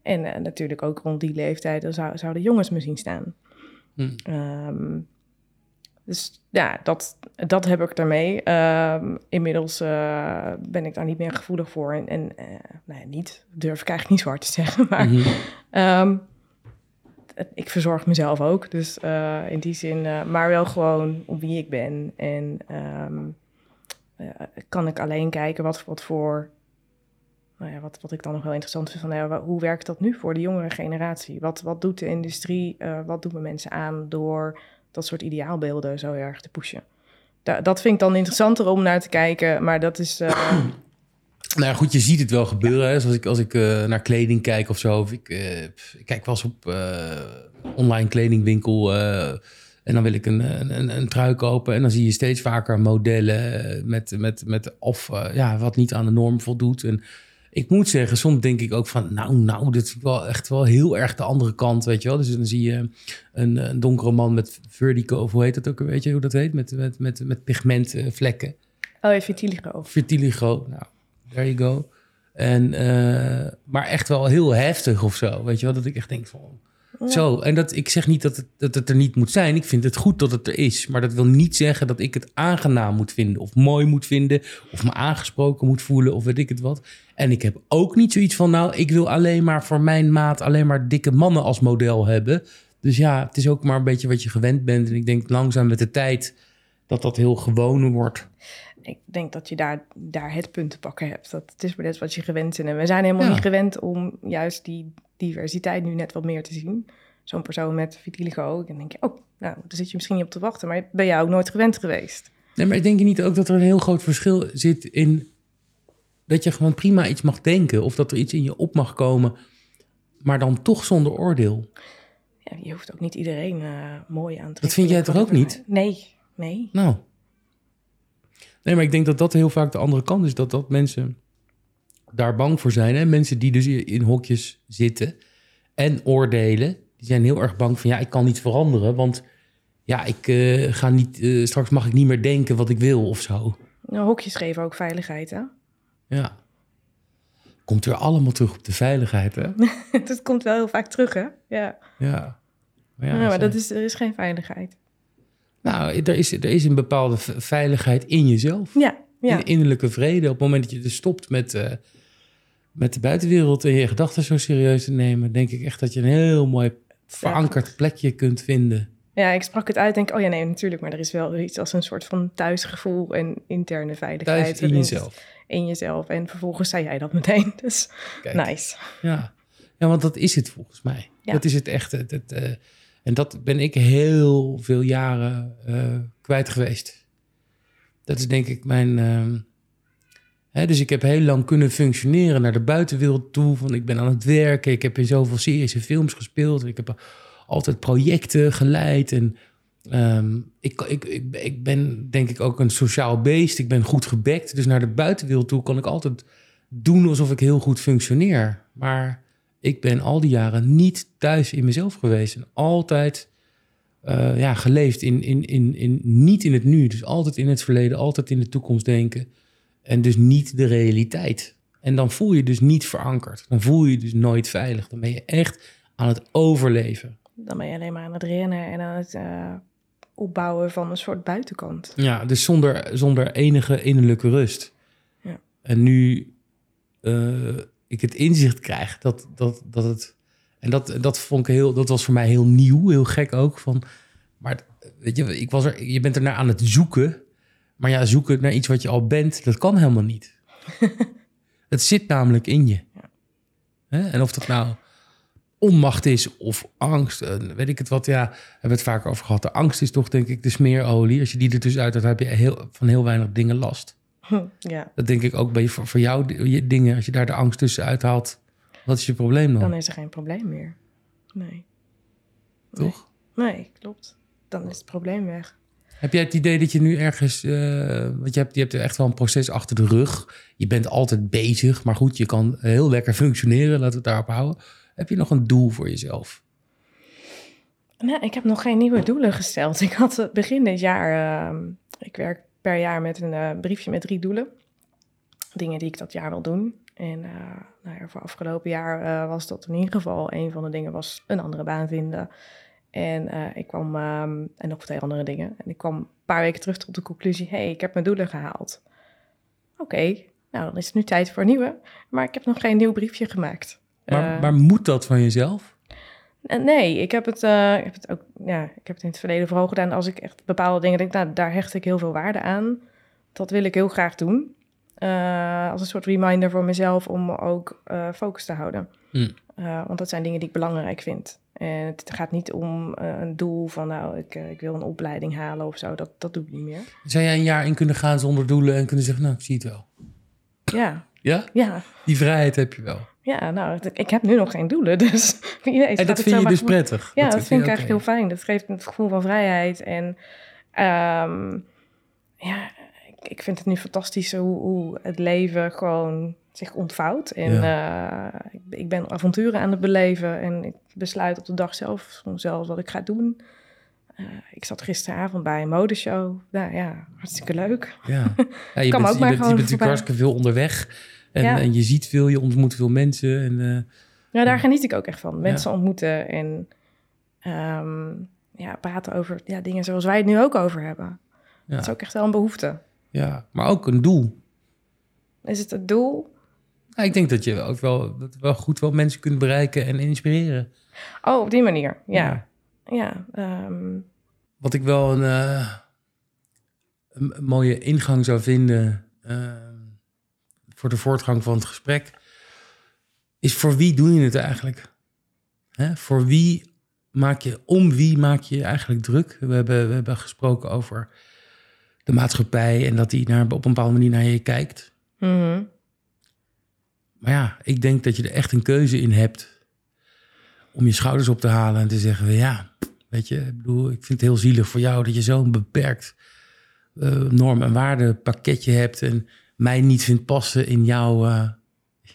En uh, natuurlijk ook rond die leeftijd dan zou, zouden jongens me zien staan. Hm. Um, dus ja, dat, dat heb ik ermee. Um, inmiddels uh, ben ik daar niet meer gevoelig voor. En, en uh, nee, niet, durf ik eigenlijk niet zo hard te zeggen. (laughs) Maar mm -hmm. um, ik verzorg mezelf ook. Dus uh, in die zin, maar wel gewoon om wie ik ben. En kan ik alleen kijken wat, wat voor nou ja, wat, wat ik dan nog wel interessant vind, van hoe werkt dat nu voor de jongere generatie? Wat, wat doet de industrie, uh, wat doen we mensen aan door dat soort ideaalbeelden zo erg te pushen? Da dat vind ik dan interessanter om naar te kijken, maar dat is... Uh... (clears throat) Nou ja, goed, je ziet het wel gebeuren. Hè? Zoals ik, als ik uh, naar kleding kijk of zo. Of ik, ik kijk wel eens op online kledingwinkel... En dan wil ik een, een, een, trui kopen. En dan zie je steeds vaker modellen met, met, met of ja, wat niet aan de norm voldoet. En ik moet zeggen, soms denk ik ook van, nou, nou, dit is wel echt wel heel erg de andere kant, weet je wel. Dus dan zie je een, een donkere man met vertigo, of hoe heet dat ook, weet je hoe dat heet? Met, met, met, met pigmentvlekken. Oh ja, vitiligo. Vitiligo, nou, there you go. En, uh, maar echt wel heel heftig of zo, weet je wel. Dat ik echt denk van, zo, en dat, ik zeg niet dat het, dat het er niet moet zijn. Ik vind het goed dat het er is. Maar dat wil niet zeggen dat ik het aangenaam moet vinden. Of mooi moet vinden. Of me aangesproken moet voelen. Of weet ik het wat. En ik heb ook niet zoiets van... Nou, ik wil alleen maar voor mijn maat... alleen maar dikke mannen als model hebben. Dus ja, het is ook maar een beetje wat je gewend bent. En ik denk langzaam met de tijd... dat dat heel gewoon wordt ik denk dat je daar, daar het punt te pakken hebt. Dat het is maar net wat je gewend bent. En we zijn helemaal niet gewend om juist die diversiteit nu net wat meer te zien. Zo'n persoon met vitiligo. En dan denk je, oh, nou, daar zit je misschien niet op te wachten. Maar ben jij ook nooit gewend geweest? Nee, maar ik denk je niet ook dat er een heel groot verschil zit in... dat je gewoon prima iets mag denken... of dat er iets in je op mag komen... maar dan toch zonder oordeel. Ja, je hoeft ook niet iedereen uh, mooi aan te trekken. Dat vind jij toch ook niet? Nee, nee. Nou, Nee, maar ik denk dat dat heel vaak de andere kant is. Dat, dat mensen daar bang voor zijn. Hè? Mensen die dus in hokjes zitten. en oordelen. Die zijn heel erg bang van ja, ik kan niet veranderen, want ja, ik eh, ga niet, eh, straks mag ik niet meer denken wat ik wil of zo. Nou, hokjes geven ook veiligheid, hè? Ja. Komt weer allemaal terug op de veiligheid, hè? (laughs) dat komt wel heel vaak terug, hè? Ja. Ja. Maar, ja, maar dat is, er is geen veiligheid. Nou, er is, er is een bepaalde veiligheid in jezelf. Ja, ja. In innerlijke vrede. Op het moment dat je dus stopt met, uh, met de buitenwereld en je gedachten zo serieus te nemen, denk ik echt dat je een heel mooi verankerd plekje kunt vinden. Ja, ik sprak het uit, denk oh ja, nee, natuurlijk, maar er is wel iets als een soort van thuisgevoel en interne veiligheid. Thuis in jezelf. In jezelf. En vervolgens zei jij dat meteen, (laughs) dus nice. Ja. ja, want dat is het volgens mij. Dat is het echt. Het, het, uh, en dat ben ik heel veel jaren uh, kwijt geweest. Dat is denk ik mijn. Uh, hè, dus ik heb heel lang kunnen functioneren naar de buitenwereld toe. Van ik ben aan het werken. Ik heb in zoveel series en films gespeeld. Ik heb altijd projecten geleid. En um, ik, ik, ik, ik ben denk ik ook een sociaal beest. Ik ben goed gebekt. Dus naar de buitenwereld toe kan ik altijd doen alsof ik heel goed functioneer. Maar ik ben al die jaren niet thuis in mezelf geweest. En altijd uh, ja, geleefd in, in, in, in, niet in het nu. Dus altijd in het verleden, altijd in de toekomst denken. En dus niet de realiteit. En dan voel je dus niet verankerd. Dan voel je dus nooit veilig. Dan ben je echt aan het overleven. Dan ben je alleen maar aan het rennen en aan het uh, opbouwen van een soort buitenkant. Ja, dus zonder, zonder enige innerlijke rust. Ja. En nu uh, ik het inzicht krijg dat, dat, dat het. En dat, dat vond ik heel, dat was voor mij heel nieuw, heel gek ook. Van, maar weet je, ik was er, je bent er naar aan het zoeken. Maar ja, zoeken naar iets wat je al bent, dat kan helemaal niet. (laughs) het zit namelijk in je. Ja. En of dat nou onmacht is of angst, eh, weet ik het wat. Ja, hebben we het vaker over gehad. De angst is toch denk ik de smeerolie. Als je die er dus uit hebt, heb je heel, van heel weinig dingen last. Ja. Dat denk ik ook bij voor, voor jou dingen. Als je daar de angst tussen uithaalt, wat is je probleem dan? Dan is er geen probleem meer. Nee. Toch? Nee, nee klopt. Dan is het probleem weg. Heb jij het idee dat je nu ergens, uh, want je hebt, je hebt echt wel een proces achter de rug. Je bent altijd bezig, maar goed, je kan heel lekker functioneren, laten we het daarop houden. Heb je nog een doel voor jezelf? Nee, ik heb nog geen nieuwe doelen gesteld. (laughs) Ik had begin dit jaar, uh, ik werk per jaar met een uh, briefje met drie doelen. Dingen die ik dat jaar wil doen. En uh, nou ja, voor afgelopen jaar was dat in ieder geval een van de dingen was een andere baan vinden. En ik kwam, um, en nog twee andere dingen. En ik kwam een paar weken terug tot de conclusie, hey, ik heb mijn doelen gehaald. Oké, nou dan is het nu tijd voor nieuwe. Maar ik heb nog geen nieuw briefje gemaakt. Maar, maar moet dat van jezelf? Nee, ik heb, het, uh, ik heb het ook, ja, ik heb het in het verleden vooral gedaan. Als ik echt bepaalde dingen denk, nou, daar hecht ik heel veel waarde aan. Dat wil ik heel graag doen. Uh, als een soort reminder voor mezelf om ook uh, focus te houden. Mm. want dat zijn dingen die ik belangrijk vind. En het gaat niet om een doel van, nou, ik, ik wil een opleiding halen of zo. Dat, dat doe ik niet meer. Zou jij een jaar in kunnen gaan zonder doelen en kunnen zeggen, nou, ik zie het wel? Ja. Ja? Ja. Die vrijheid heb je wel. Ja, nou, ik heb nu nog geen doelen, (laughs) dus. (laughs) En dat vind je dus prettig? Ja, dat, dat vind ik eigenlijk heel fijn. Dat geeft een gevoel van vrijheid. En um, ja, ik, ik, vind het nu fantastisch hoe, hoe het leven gewoon zich ontvouwt. En ja. uh, ik, ik, ben avonturen aan het beleven en ik besluit op de dag zelf soms zelfs wat ik ga doen. Uh, ik zat gisteravond bij een modeshow. Nou ja, hartstikke leuk. Ja, (laughs) ja je, bent, je, bent, je bent natuurlijk hartstikke veel onderweg. En, ja. en je ziet veel, je ontmoet veel mensen. En, uh, ja, daar geniet ik ook echt van. Mensen ja. ontmoeten en um, ja, praten over ja, dingen zoals wij het nu ook over hebben. Dat is ook echt wel een behoefte. Ja, maar ook een doel. Is het het doel? Ik denk dat je ook wel, dat wel goed wel mensen kunt bereiken en inspireren. Oh, op die manier, ja. Ja. Um... Wat ik wel een, uh, een, mooie ingang zou vinden... Uh, voor de voortgang van het gesprek, is voor wie doe je het eigenlijk? Hè? Voor wie maak je, om wie maak je je eigenlijk druk? We hebben, we hebben gesproken over de maatschappij en dat die naar, op een bepaalde manier naar je kijkt. Mm -hmm. Maar ja, ik denk dat je er echt een keuze in hebt om je schouders op te halen en te zeggen: ja, weet je, ik bedoel, ik vind het heel zielig voor jou dat je zo'n beperkt uh, norm- en waardepakketje hebt en mij niet vindt passen in jouw, uh,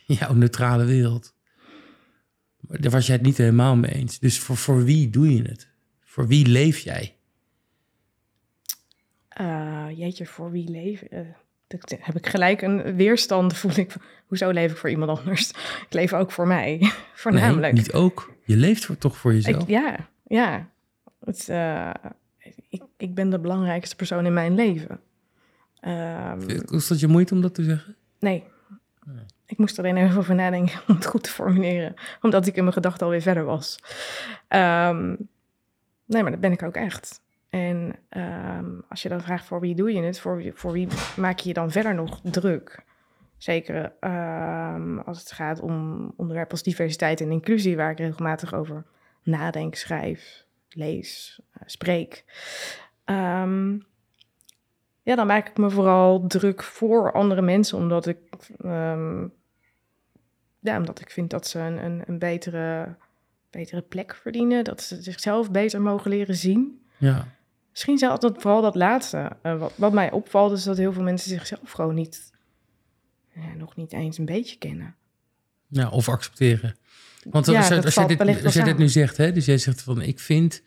(laughs) jouw neutrale wereld. Daar was jij het niet helemaal mee eens. Dus voor, voor wie doe je het? Voor wie leef jij? Uh, jeetje, voor wie leef uh, heb ik gelijk een weerstand, (laughs) voel ik. Hoezo leef ik voor iemand anders? Ik leef ook voor mij, (laughs) voornamelijk. Nee, niet ook. Je leeft voor, toch voor jezelf? Ik, ja, ja. Het, uh, ik, ik ben de belangrijkste persoon in mijn leven. Um, Was dat je moeite om dat te zeggen? Nee. nee. Ik moest er alleen even over nadenken om het goed te formuleren. Omdat ik in mijn gedachten alweer verder was. Um, nee, maar dat ben ik ook echt. En um, als je dan vraagt voor wie doe je het, voor wie, voor wie maak je je dan verder nog druk? Zeker um, als het gaat om onderwerpen als diversiteit en inclusie, waar ik regelmatig over nadenk, schrijf, lees, uh, spreek. Um, ja, dan maak ik me vooral druk voor andere mensen, omdat ik, ja, omdat ik vind dat ze een, een, een betere, betere plek verdienen, dat ze zichzelf beter mogen leren zien. Ja. Misschien zelfs dat, vooral dat laatste. Uh, wat, wat, mij opvalt is dat heel veel mensen zichzelf gewoon niet, ja, nog niet eens een beetje kennen. Ja, of accepteren. Want ja, als, je, als, je dit, als dit nu zegt, hè, dus jij zegt van ik vind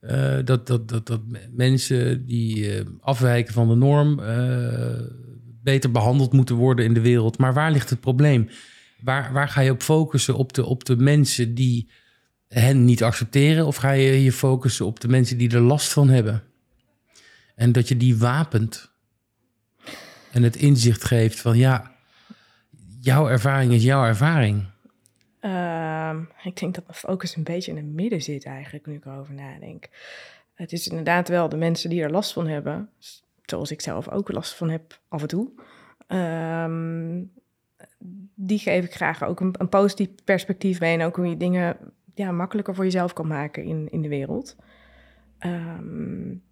uh, dat, dat, dat, dat mensen die uh, afwijken van de norm beter behandeld moeten worden in de wereld. Maar waar ligt het probleem? Waar, waar ga je op focussen? Op de, op de mensen die hen niet accepteren? Of ga je je focussen op de mensen die er last van hebben? En dat je die wapent. En het inzicht geeft van ja, jouw ervaring is jouw ervaring. Uh, ik denk dat mijn focus een beetje in het midden zit eigenlijk, nu ik erover nadenk. Het is inderdaad wel de mensen die er last van hebben, zoals ik zelf ook last van heb af en toe. Um, die geef ik graag ook een, positief perspectief mee en ook hoe je dingen ja, makkelijker voor jezelf kan maken in, in de wereld. Um,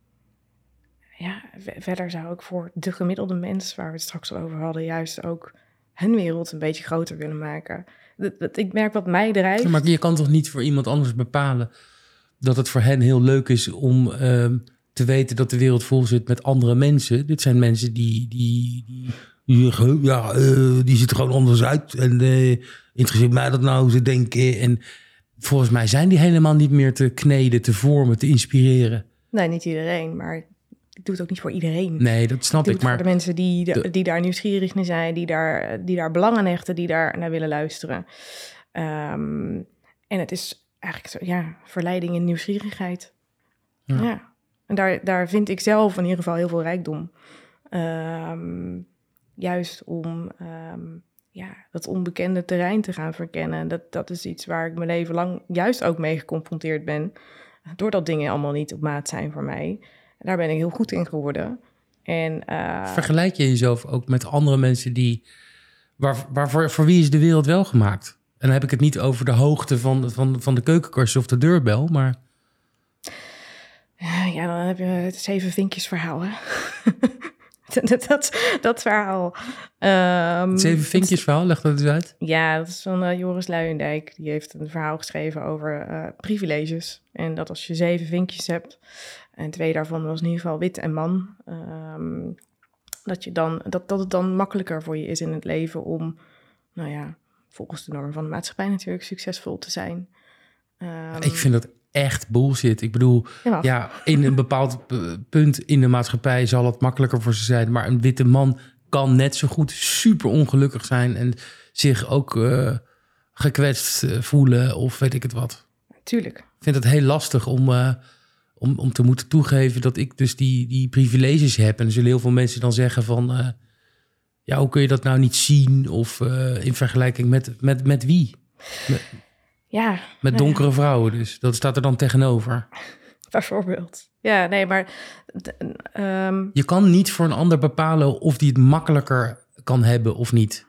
ja, verder zou ik voor de gemiddelde mens, waar we het straks al over hadden, juist ook hun wereld een beetje groter willen maken. Dat, dat, ik merk wat mij drijft. maar je kan toch niet voor iemand anders bepalen dat het voor hen heel leuk is om uh, te weten dat de wereld vol zit met andere mensen. Dit zijn mensen die, die, die, die ja, uh, die zitten gewoon anders uit. En uh, interesseert mij dat nou, hoe ze denken. En volgens mij zijn die helemaal niet meer te kneden, te vormen, te inspireren. Nee, niet iedereen, maar ik doe het ook niet voor iedereen. Nee, dat snap ik. maar voor de mensen die, die daar nieuwsgierig naar zijn, die daar, die daar belang aan hechten, die daar naar willen luisteren. Um, en het is eigenlijk zo, ja, verleiding en nieuwsgierigheid. Ja. ja. En daar, daar vind ik zelf in ieder geval heel veel rijkdom. Um, juist om um, ja, dat onbekende terrein te gaan verkennen. Dat, dat is iets waar ik mijn leven lang juist ook mee geconfronteerd ben. Doordat dingen allemaal niet op maat zijn voor mij. En daar ben ik heel goed in geworden. En, uh, Vergelijk je jezelf ook met andere mensen die. Waar, waarvoor, voor wie is de wereld wel gemaakt? En dan heb ik het niet over de hoogte van, van, van de keukenkast of de deurbel, maar. Ja, dan heb je het zeven vinkjes verhaal, hè? (laughs) dat, dat, verhaal. Um, Zeven vinkjes verhaal, leg dat eens uit. Ja, dat is van uh, Joris Luijendijk. Die heeft een verhaal geschreven over uh, privileges. En dat als je zeven vinkjes hebt, en twee daarvan was in ieder geval wit en man, um, dat, je dan, dat, dat het dan makkelijker voor je is in het leven om, nou ja, volgens de normen van de maatschappij natuurlijk succesvol te zijn. Um, ik vind dat echt bullshit. Ik bedoel, ja. in een bepaald punt in de maatschappij zal het makkelijker voor ze zijn. Maar een witte man kan net zo goed super ongelukkig zijn en zich ook uh, gekwetst eh, voelen of weet ik het wat. Tuurlijk. Ik vind het heel lastig om, uh, om, om te moeten toegeven dat ik dus die, die privileges heb. En er zullen heel veel mensen dan zeggen van... ja, hoe kun je dat nou niet zien? Of in vergelijking met, met, met wie? Ja. Met nou donkere vrouwen dus. Dat staat er dan tegenover. (laughs) Bijvoorbeeld. Ja, nee, maar... Ehm, Je kan niet voor een ander bepalen of die het makkelijker kan hebben of niet.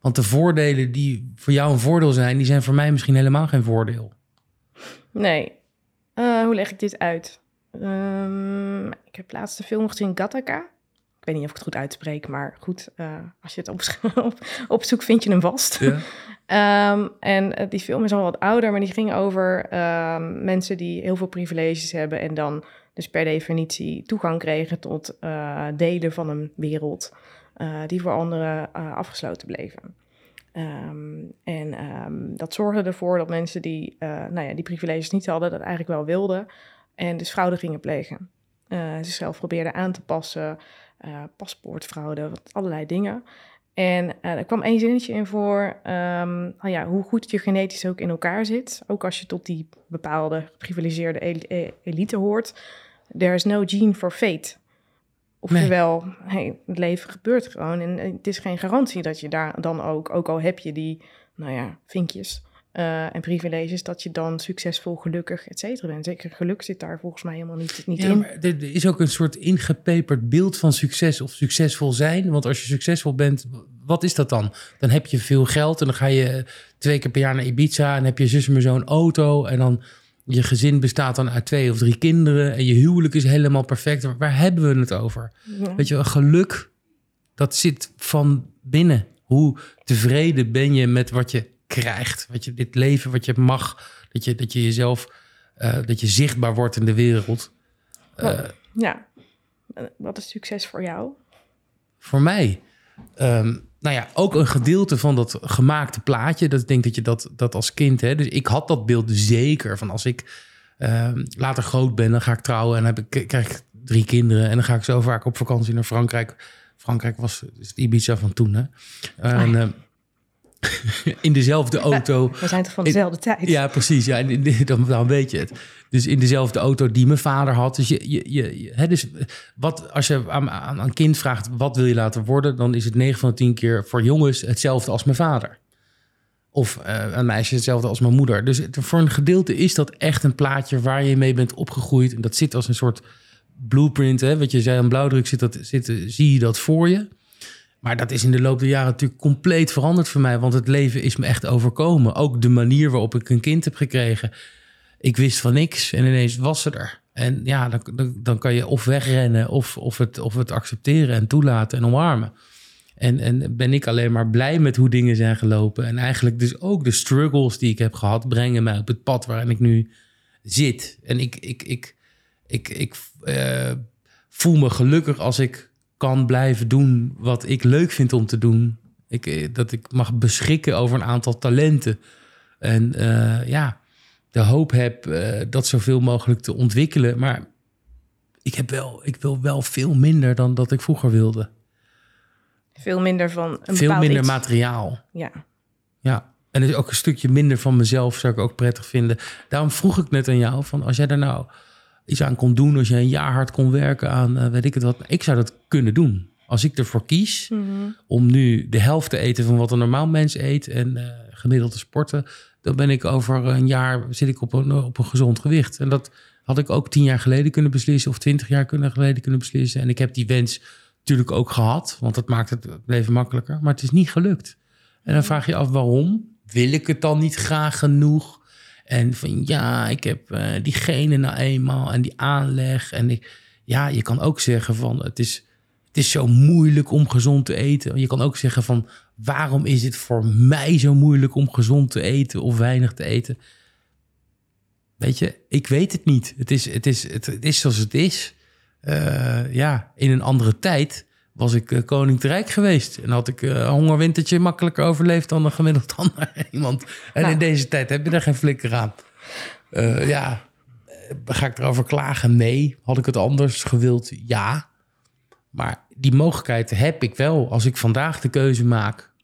Want de voordelen die voor jou een voordeel zijn... die zijn voor mij misschien helemaal geen voordeel. Nee. Hoe leg ik dit uit? Um, ik heb laatst de film gezien, Gattaca. Ik weet niet of ik het goed uitspreek, maar goed, uh, als je het op, (laughs) op, opzoekt, vind je hem vast. Ja. Um, (laughs) en eh, die film is al wat ouder, maar die ging over um, mensen die heel veel privileges hebben en dan dus per definitie toegang kregen tot uh, delen van een wereld die voor anderen afgesloten bleven. Ehm, en ehm, dat zorgde ervoor dat mensen die, uh, nou ja, die privileges niet hadden, dat eigenlijk wel wilden. En dus fraude gingen plegen. Uh, zichzelf probeerden aan te passen, uh, paspoortfraude, allerlei dingen. En er kwam één zinnetje in voor um, ja, hoe goed je genetisch ook in elkaar zit. Ook als je tot die bepaalde geprivilegeerde elite hoort. There is no gene for fate. Oftewel, nee. hey, het leven gebeurt gewoon. En het is geen garantie dat je daar dan ook, ook al heb je die, nou ja, vinkjes uh, en privileges, dat je dan succesvol, gelukkig, et cetera bent. Zeker geluk zit daar volgens mij helemaal niet, niet ja, in. Maar er is ook een soort ingepeperd beeld van succes of succesvol zijn. Want als je succesvol bent, wat is dat dan? Dan heb je veel geld en dan ga je twee keer per jaar naar Ibiza en heb je zus maar zo'n auto en dan je gezin bestaat dan uit twee of drie kinderen en je huwelijk is helemaal perfect. Waar hebben we het over? Ja. Weet je, geluk, dat zit van binnen. Hoe tevreden ben je met wat je krijgt? Wat je, dit leven, wat je mag, dat je, dat je jezelf, uh, dat je zichtbaar wordt in de wereld. Uh, ja, wat is succes voor jou? Voor mij? Um, nou ja, ook een gedeelte van dat gemaakte plaatje. Dat ik denk dat je dat, dat als kind. Hè, dus ik had dat beeld zeker van als ik uh, later groot ben, dan ga ik trouwen en heb ik, krijg ik drie kinderen. En dan ga ik zo vaak op vakantie naar Frankrijk. Frankrijk was het Ibiza van toen. Hè? En, uh, in dezelfde auto. We zijn toch van dezelfde tijd? Ja, precies. Ja, dan, dan weet je het. Dus in dezelfde auto die mijn vader had. Dus, je, je, je, hè, dus wat, als je aan, aan een kind vraagt wat wil je laten worden, dan is het 9 van de 10 keer voor jongens hetzelfde als mijn vader. Of uh, een meisje hetzelfde als mijn moeder. Dus het, voor een gedeelte is dat echt een plaatje waar je mee bent opgegroeid. En dat zit als een soort blueprint. Hè? Wat je zei, een blauwdruk zit, dat, zit, zie je dat voor je. Maar dat is in de loop der jaren natuurlijk compleet veranderd voor mij. Want het leven is me echt overkomen. Ook de manier waarop ik een kind heb gekregen. Ik wist van niks en ineens was ze er. En ja, dan, dan, dan kan je of wegrennen of, of, het, of het accepteren en toelaten en omarmen. En, en ben ik alleen maar blij met hoe dingen zijn gelopen. En eigenlijk dus ook de struggles die ik heb gehad, brengen mij op het pad waarin ik nu zit. En ik, ik, ik, ik, ik uh, voel me gelukkig als ik kan blijven doen wat ik leuk vind om te doen. Ik, eh, dat ik mag beschikken over een aantal talenten. En uh, ja, de hoop heb uh, dat zoveel mogelijk te ontwikkelen. Maar ik, heb wel, ik wil wel veel minder dan dat ik vroeger wilde. Veel minder van een Veel minder iets. materiaal. Ja. Ja. En dus ook een stukje minder van mezelf zou ik ook prettig vinden. Daarom vroeg ik net aan jou: van als jij daar nou iets aan kon doen, als je een jaar hard kon werken aan uh, weet ik het wat, ik zou dat kunnen doen. Als ik ervoor kies Mhm. om nu de helft te eten van wat een normaal mens eet en uh, gemiddeld te sporten, dan ben ik over een jaar zit ik op een, op een gezond gewicht. En dat had ik ook tien jaar geleden kunnen beslissen of twintig jaar kunnen geleden kunnen beslissen. En ik heb die wens natuurlijk ook gehad, want dat maakt het leven makkelijker. Maar het is niet gelukt. En dan vraag je af waarom? Wil ik het dan niet graag genoeg? En van ja, ik heb uh, diegene nou eenmaal en die aanleg. En ik, ja, je kan ook zeggen van het is, het is zo moeilijk om gezond te eten. Je kan ook zeggen van waarom is het voor mij zo moeilijk om gezond te eten of weinig te eten? Weet je, ik weet het niet. Het is, het is, het, is zoals het is. Uh, ja, in een andere tijd was ik uh, koning te rijk geweest. En had ik uh, een hongerwintertje makkelijker overleefd dan een gemiddeld (laughs) ander iemand. En nou. in deze tijd heb je daar geen flikker aan. Uh, ja, ga ik erover klagen? Nee. Had ik het anders gewild? Ja. Maar die mogelijkheid heb ik wel. Als ik vandaag de keuze maak...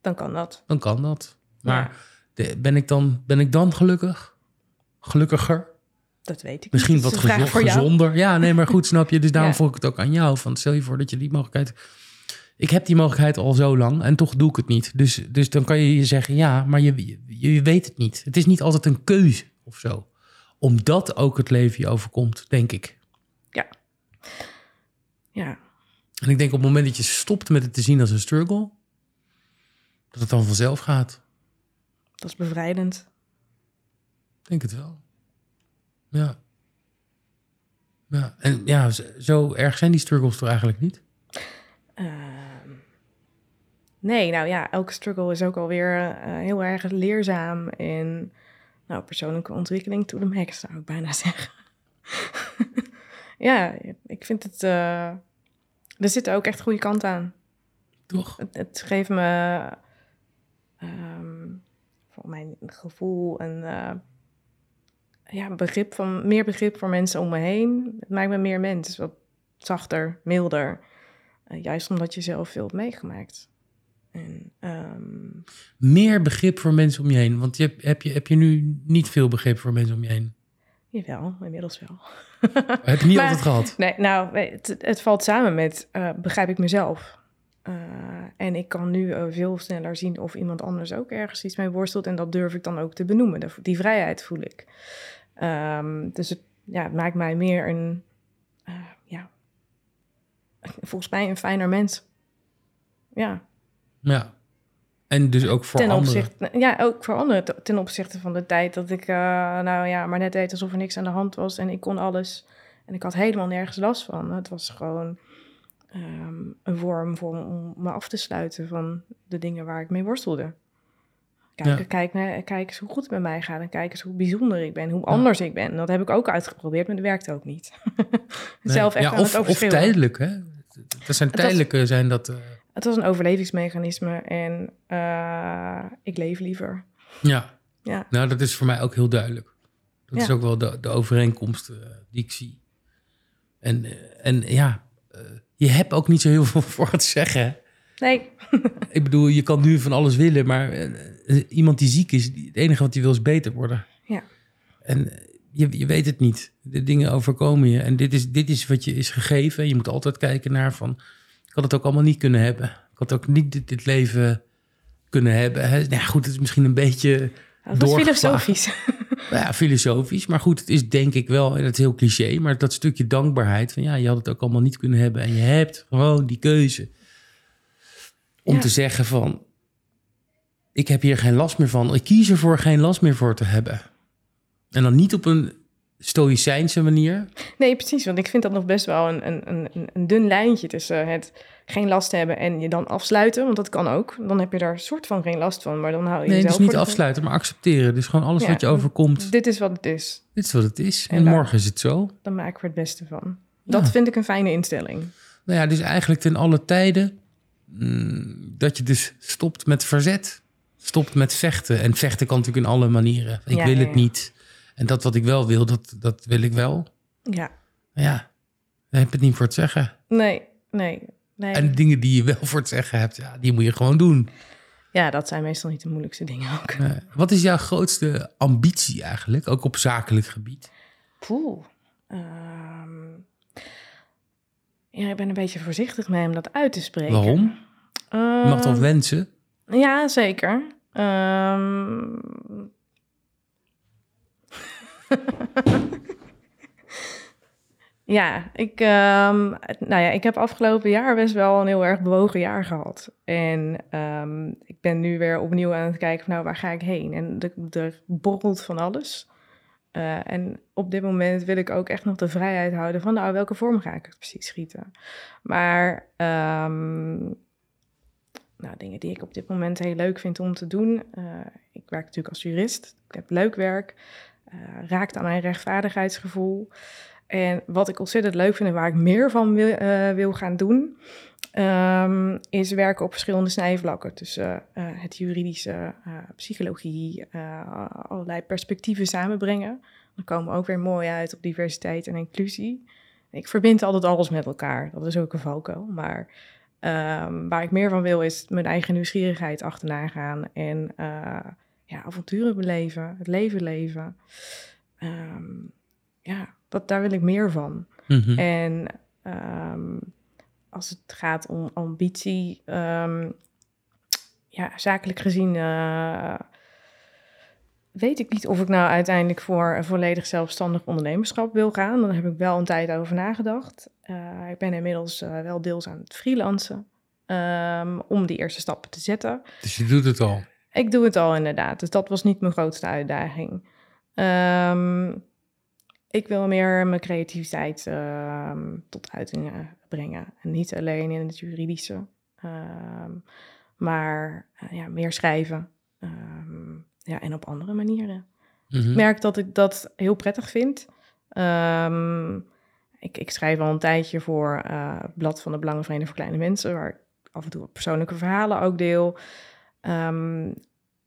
Dan kan dat. Dan kan dat. Maar ja. de, ben, ik dan, ben ik dan gelukkig? Gelukkiger? Dat weet ik Misschien niet. wat gezo gezonder. Ja, nee, maar goed, snap je. Dus daarom (laughs) ja. vroeg ik het ook aan jou. Van stel je voor dat je die mogelijkheid... Ik heb die mogelijkheid al zo lang en toch doe ik het niet. Dus, dus dan kan je je zeggen, ja, maar je, je, je weet het niet. Het is niet altijd een keuze of zo. Omdat ook het leven je overkomt, denk ik. Ja. Ja. En ik denk op het moment dat je stopt met het te zien als een struggle... dat het dan vanzelf gaat. Dat is bevrijdend. Ik denk het wel. Ja. Ja, en ja, zo erg zijn die struggles toch eigenlijk niet? Uh, nee, nou ja, elke struggle is ook alweer uh, heel erg leerzaam en nou, persoonlijke ontwikkeling to the max, zou ik bijna (laughs) zeggen. ja, ik vind het, uh, er zit ook echt goede kant aan. Toch? Het, het geeft me ehm, voor mijn gevoel een eh, ja, begrip van, meer begrip voor mensen om me heen. Het maakt me meer mens, wat zachter, milder. Eh, juist omdat je zelf veel hebt meegemaakt. En, ehm, Meer begrip voor mensen om je heen. Want je heb, je, heb je nu niet veel begrip voor mensen om je heen? jawel, inmiddels wel. Heb je niet (laughs) Maar- altijd gehad? Nee, nou, het, het valt samen met eh, begrijp ik mezelf. Eh, en ik kan nu veel sneller zien of iemand anders ook ergens iets mee worstelt. En dat durf ik dan ook te benoemen. Die vrijheid voel ik. Ehm, dus het, ja, het maakt mij meer een, eh, ja, volgens mij een fijner mens. Ja, Ja. En dus ook voor ten anderen. opzichte, ja, ook voor anderen ten opzichte van de tijd dat ik, eh, nou ja, maar net deed alsof er niks aan de hand was en ik kon alles. En ik had helemaal nergens last van. Het was gewoon ehm, een vorm voor, om me af te sluiten van de dingen waar ik mee worstelde. Kijk, Ja. kijk, naar, kijk eens hoe goed het met mij gaat en kijk eens hoe bijzonder ik ben, hoe anders ik ben. Dat heb ik ook uitgeprobeerd, maar dat werkte ook niet. (laughs) Nee. Zelf echt ja, of, het of tijdelijk, hè? Dat zijn was- tijdelijke, zijn dat... eh, Het was een overlevingsmechanisme en eh, ik leef liever. ja. Ja. Nou, dat is voor mij ook heel duidelijk. Dat is ook wel de, de overeenkomst eh, die ik zie. En, en ja, je hebt ook niet zo heel veel (laughs) voor het zeggen. Nee, Ik bedoel, je kan nu van alles willen, maar iemand die ziek is, het enige wat hij wil is beter worden. Ja. En eh, je, je weet het niet. De dingen overkomen je. En dit is, dit is wat je is gegeven. Je moet altijd kijken naar van, ik had het ook allemaal niet kunnen hebben. Ik had ook niet dit, dit leven kunnen hebben. Hè? Nou ja, goed, het is misschien een beetje doorgeslagen. filosofisch. (laughs) Nou ja, filosofisch. Maar goed, het is denk ik wel, en het is heel cliché, maar dat stukje dankbaarheid van ja, je had het ook allemaal niet kunnen hebben. En je hebt gewoon die keuze om Ja. te zeggen van, ik heb hier geen last meer van. Ik kies ervoor geen last meer voor te hebben. En dan niet op een stoïcijnse manier. Nee, precies. Want ik vind dat nog best wel een, een, een, een dun lijntje tussen het geen last hebben en je dan afsluiten. Want dat kan ook. Dan heb je daar soort van geen last van, maar dan hou je Nee, jezelf dus niet afsluiten, maar accepteren. Dus gewoon alles Ja. wat je overkomt, Dit is wat het is. dit is wat het is. En, morgen is het zo. Dan maken we het beste van. Ja. Dat vind ik een fijne instelling. Nou ja, dus eigenlijk ten alle tijden mm, dat je dus stopt met verzet. Stopt met vechten. En vechten kan natuurlijk in alle manieren. Ik Ja, wil het niet. En dat wat ik wel wil, dat, dat wil ik wel. Ja. Maar ja, dan heb het niet voor het zeggen. Nee, nee, nee. En dingen die je wel voor het zeggen hebt, ja, die moet je gewoon doen. Ja, dat zijn meestal niet de moeilijkste dingen ook. Wat is jouw grootste ambitie eigenlijk, ook op zakelijk gebied? Poeh. Ehm, ja, ik ben een beetje voorzichtig mee om dat uit te spreken. Waarom? Je mag toch Ehm, wensen? Ja, zeker. Ehm. (laughs) ja, ik, ehm, nou ja, ik heb afgelopen jaar best wel een heel erg bewogen jaar gehad. En ehm, ik ben nu weer opnieuw aan het kijken van nou, waar ga ik heen? En er, borrelt van alles. Eh, en op dit moment wil ik ook echt nog de vrijheid houden van nou, welke vorm ga ik precies schieten? Maar nou, dingen die ik op dit moment heel leuk vind om te doen. Eh, ik werk natuurlijk als jurist. Ik heb leuk werk. eh, raakt aan mijn rechtvaardigheidsgevoel. En wat ik ontzettend leuk vind en waar ik meer van wil, eh, wil gaan doen, ehm, is werken op verschillende snijvlakken. Eh, het juridische, psychologie, allerlei perspectieven samenbrengen. Dan komen we ook weer mooi uit op diversiteit en inclusie. Ik verbind altijd alles met elkaar. Dat is ook een valkuil. Maar Ehm, waar ik meer van wil is mijn eigen nieuwsgierigheid achterna gaan en eh, ja, avonturen beleven, het leven leven. Ehm, ja, dat, daar wil ik meer van. Mhm. En ehm, als het gaat om ambitie, ja, zakelijk gezien eh, weet ik niet of ik nou uiteindelijk voor een volledig zelfstandig ondernemerschap wil gaan. Daar heb ik wel een tijd over nagedacht. Eh, ik ben inmiddels eh, wel deels aan het freelancen ehm, om die eerste stappen te zetten. Dus je doet het al. Ik doe het al inderdaad, dus dat was niet mijn grootste uitdaging. Ehm, ik wil meer mijn creativiteit ehm, tot uiting eh, brengen. En niet alleen in het juridische, maar ja, meer schrijven. Ehm, ja, en op andere manieren. Mhm. Ik merk dat ik dat heel prettig vind. Ehm, ik, ik schrijf al een tijdje voor het Blad van de Belangenvereniging voor Kleine Mensen, waar ik af en toe persoonlijke verhalen ook deel. Ehm,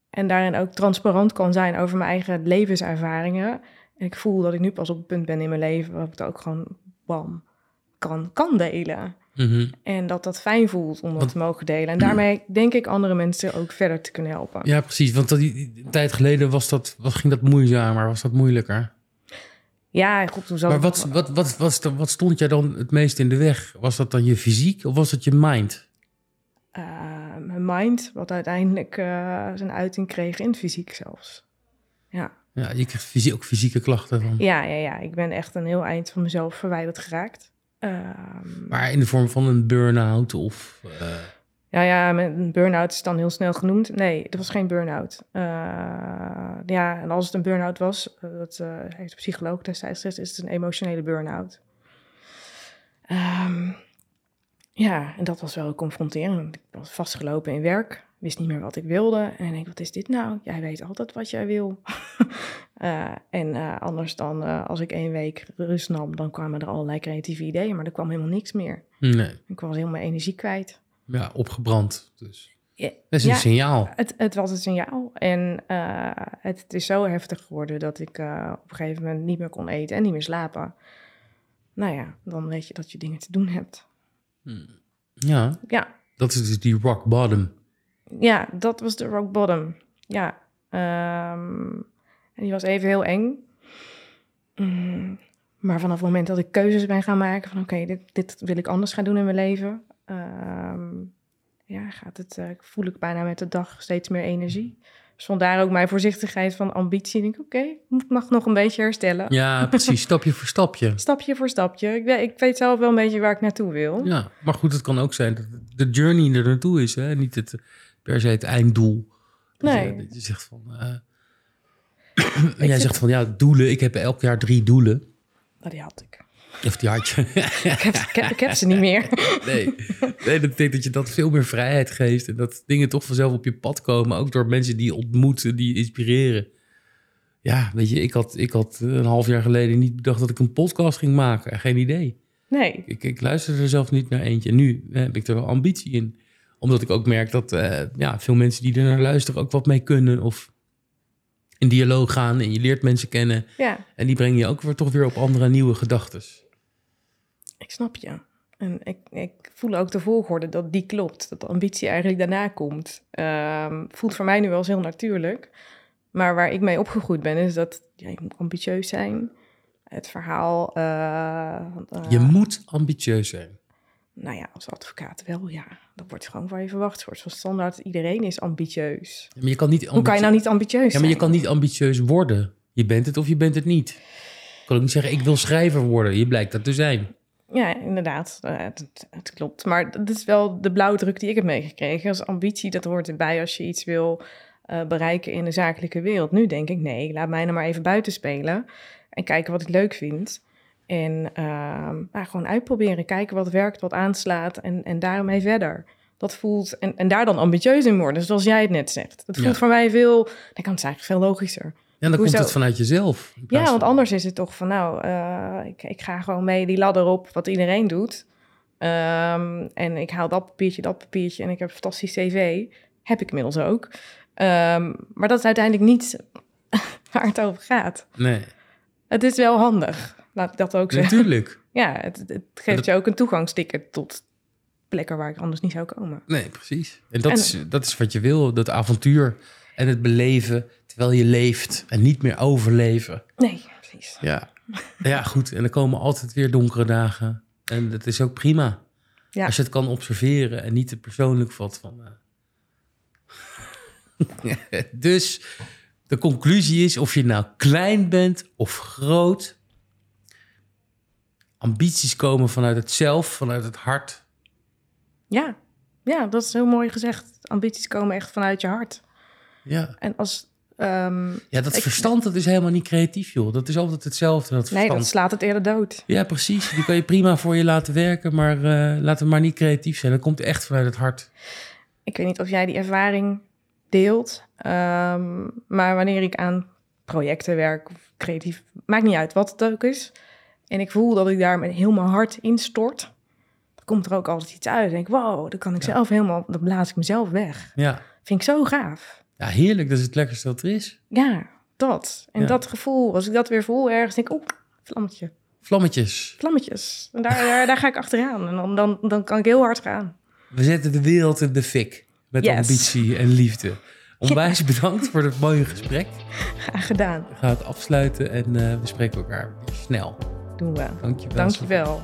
En daarin ook transparant kan zijn over mijn eigen levenservaringen. En ik voel dat ik nu pas op het punt ben in mijn leven waarop ik het ook gewoon bam kan, kan delen. Mhm. En dat dat fijn voelt om dat Want- te mogen delen. En daarmee denk ik andere mensen ook verder te kunnen helpen. Ja, precies. Want dat, die, een tijd geleden was dat, was, ging dat moeizamer, was dat moeilijker. Ja, goed, Maar wat, wat, wat, was wat stond jij dan het meest in de weg? Was dat dan je fysiek of was het je mind? eh, mijn mind, wat uiteindelijk eh, zijn uiting kreeg in het fysiek zelfs. Ja. Ja, je krijgt fysie, ook fysieke klachten van. Ja, ja, ja, ik ben echt een heel eind van mezelf verwijderd geraakt. Ehm, Maar in de vorm van een burn-out of... eh, Ja, ja, een burn-out is dan heel snel genoemd. Nee, het was geen burn-out. Eh, ja, en als het een burn-out was, eh, dat eh, heeft de psycholoog destijds gezegd, is het een emotionele burn-out. Ehm, ja, en dat was wel confronterend. Ik was vastgelopen in werk, wist niet meer wat ik wilde. En ik denk, wat is dit nou? Jij weet altijd wat jij wil. (laughs) Eh, en eh, anders dan eh, als ik één week rust nam, dan kwamen er allerlei creatieve ideeën, maar er kwam helemaal niks meer. nee, Ik was helemaal energie kwijt. ja, opgebrand. Dus Ja, dat is een ja, signaal. Het, het was een signaal. En het, het is zo heftig geworden dat ik op een gegeven moment niet meer kon eten en niet meer slapen. Nou ja, dan weet je dat je dingen te doen hebt. Ja, Ja, dat is dus die rock bottom. Ja dat was de rock bottom. Ja, ehm, en die was even heel eng. Mm, maar vanaf het moment dat ik keuzes ben gaan maken van oké, dit, dit wil ik anders gaan doen in mijn leven. ehm, ja, gaat het, eh, voel ik bijna met de dag steeds meer energie. Dus vandaar ook mijn voorzichtigheid van ambitie. Ik denk, oké, ik mag nog een beetje herstellen. Ja, (laughs) precies. Stapje voor stapje. Stapje voor stapje. Ik weet, ik weet zelf wel een beetje waar ik naartoe wil. Ja, maar goed, het kan ook zijn dat de journey er naartoe is. Hè? Niet het, per se het einddoel. Nee. Je, zegt van... eh, (clears throat) en jij zegt van, ja, doelen. Ik heb elk jaar drie doelen. Nou, die had ik. Of die had je. Ik heb, ik heb, ik heb ze niet meer. (laughs) nee. nee, dat betekent dat je dat veel meer vrijheid geeft. En dat dingen toch vanzelf op je pad komen. Ook door mensen die je ontmoet, die je inspireren. Ja, weet je, ik had, ik had een half jaar geleden niet bedacht dat ik een podcast ging maken. Geen idee. Nee, Ik, ik luister er zelf niet naar eentje. En nu eh, heb ik er wel ambitie in. Omdat ik ook merk dat eh, ja, veel mensen die er naar luisteren ook wat mee kunnen. Of in dialoog gaan en je leert mensen kennen. ja, En die brengen je ook weer toch weer op andere nieuwe gedachten. ik snap je. En ik, ik voel ook de volgorde dat die klopt. Dat de ambitie eigenlijk daarna komt. Ehm, voelt voor mij nu wel eens heel natuurlijk. Maar waar ik mee opgegroeid ben, is dat ja, je moet ambitieus zijn. Het verhaal. eh, eh, Je moet ambitieus zijn. Nou ja, als advocaat wel, ja. Dat wordt gewoon van je verwacht. Soort van standaard, iedereen is ambitieus. Ja, Maar je kan niet Hoe kan je nou niet ambitieus Ja, maar je kan niet ambitieus worden. Je bent het of je bent het niet. Je kan ook niet zeggen, ik wil schrijver worden. Je blijkt dat te zijn. Ja, inderdaad. Eh, het, het klopt. Maar dat is wel de blauwdruk die ik heb meegekregen. Als ambitie, dat hoort erbij als je iets wil eh, bereiken in de zakelijke wereld. Nu denk ik, nee, laat mij nou maar even buiten spelen. En kijken wat ik leuk vind. En ehm, nou, gewoon uitproberen. Kijken wat werkt, wat aanslaat. En, en daarmee verder. Dat voelt... En, en daar dan ambitieus in worden. Zoals jij het net zegt. Dat voelt Ja. voor mij veel... Dan kan het eigenlijk veel logischer. Ja, dan Hoezo? komt het vanuit jezelf. Ja, want van- anders is het toch van nou, eh, ik, ik ga gewoon mee die ladder op wat iedereen doet. Ehm, en ik haal dat papiertje, dat papiertje en ik heb een fantastisch cv. Heb ik inmiddels ook. Ehm, maar dat is uiteindelijk niet (laughs) waar het over gaat. Nee, Het is wel handig, laat ik dat ook zeggen. natuurlijk. (laughs) Ja, het, het geeft dat- je ook een toegangsticket tot plekken waar ik anders niet zou komen. Nee, precies. En dat, En- is, dat is wat je wil, dat avontuur en het beleven terwijl je leeft en niet meer overleven. Nee, precies. Ja, ja goed. En er komen altijd weer donkere dagen. En dat is ook prima. Ja. Als je het kan observeren en niet te persoonlijk vat van... eh. (laughs) dus de conclusie is, of je nou klein bent of groot... ambities komen vanuit het zelf, vanuit het hart... Ja. ja, dat is heel mooi gezegd. Ambities komen echt vanuit je hart. Ja, En als... ehm, ja dat Ik- verstand dat is helemaal niet creatief, joh. Dat is altijd hetzelfde, dat nee, verstand. dat slaat het eerder dood. Ja, precies. Die kan je prima voor je laten werken, maar eh laat het maar niet creatief zijn. Dat komt echt vanuit het hart. Ik weet niet of jij die ervaring deelt, ehm, maar wanneer ik aan projecten werk of creatief, maakt niet uit wat het ook is. En ik voel dat ik daar met heel mijn hart instort. Dan komt er ook altijd iets uit. Dan denk ik, wow, dan kan ik Ja. zelf helemaal, dan blaas ik mezelf weg. Ja, Vind ik zo gaaf. Ja, heerlijk. Dat is het lekkerste wat er is. Ja, dat. En Ja. dat gevoel, als ik dat weer voel ergens, denk ik, oeh, vlammetje. Vlammetjes. Vlammetjes. En daar, daar, daar ga ik achteraan. En dan, dan, dan kan ik heel hard gaan. We zetten de wereld in de fik. Met Yes. ambitie en liefde. Onwijs bedankt voor het mooie gesprek. Graag gedaan. We gaan het afsluiten en eh, we spreken elkaar snel. Doen we. Dankjewel. Dankjewel.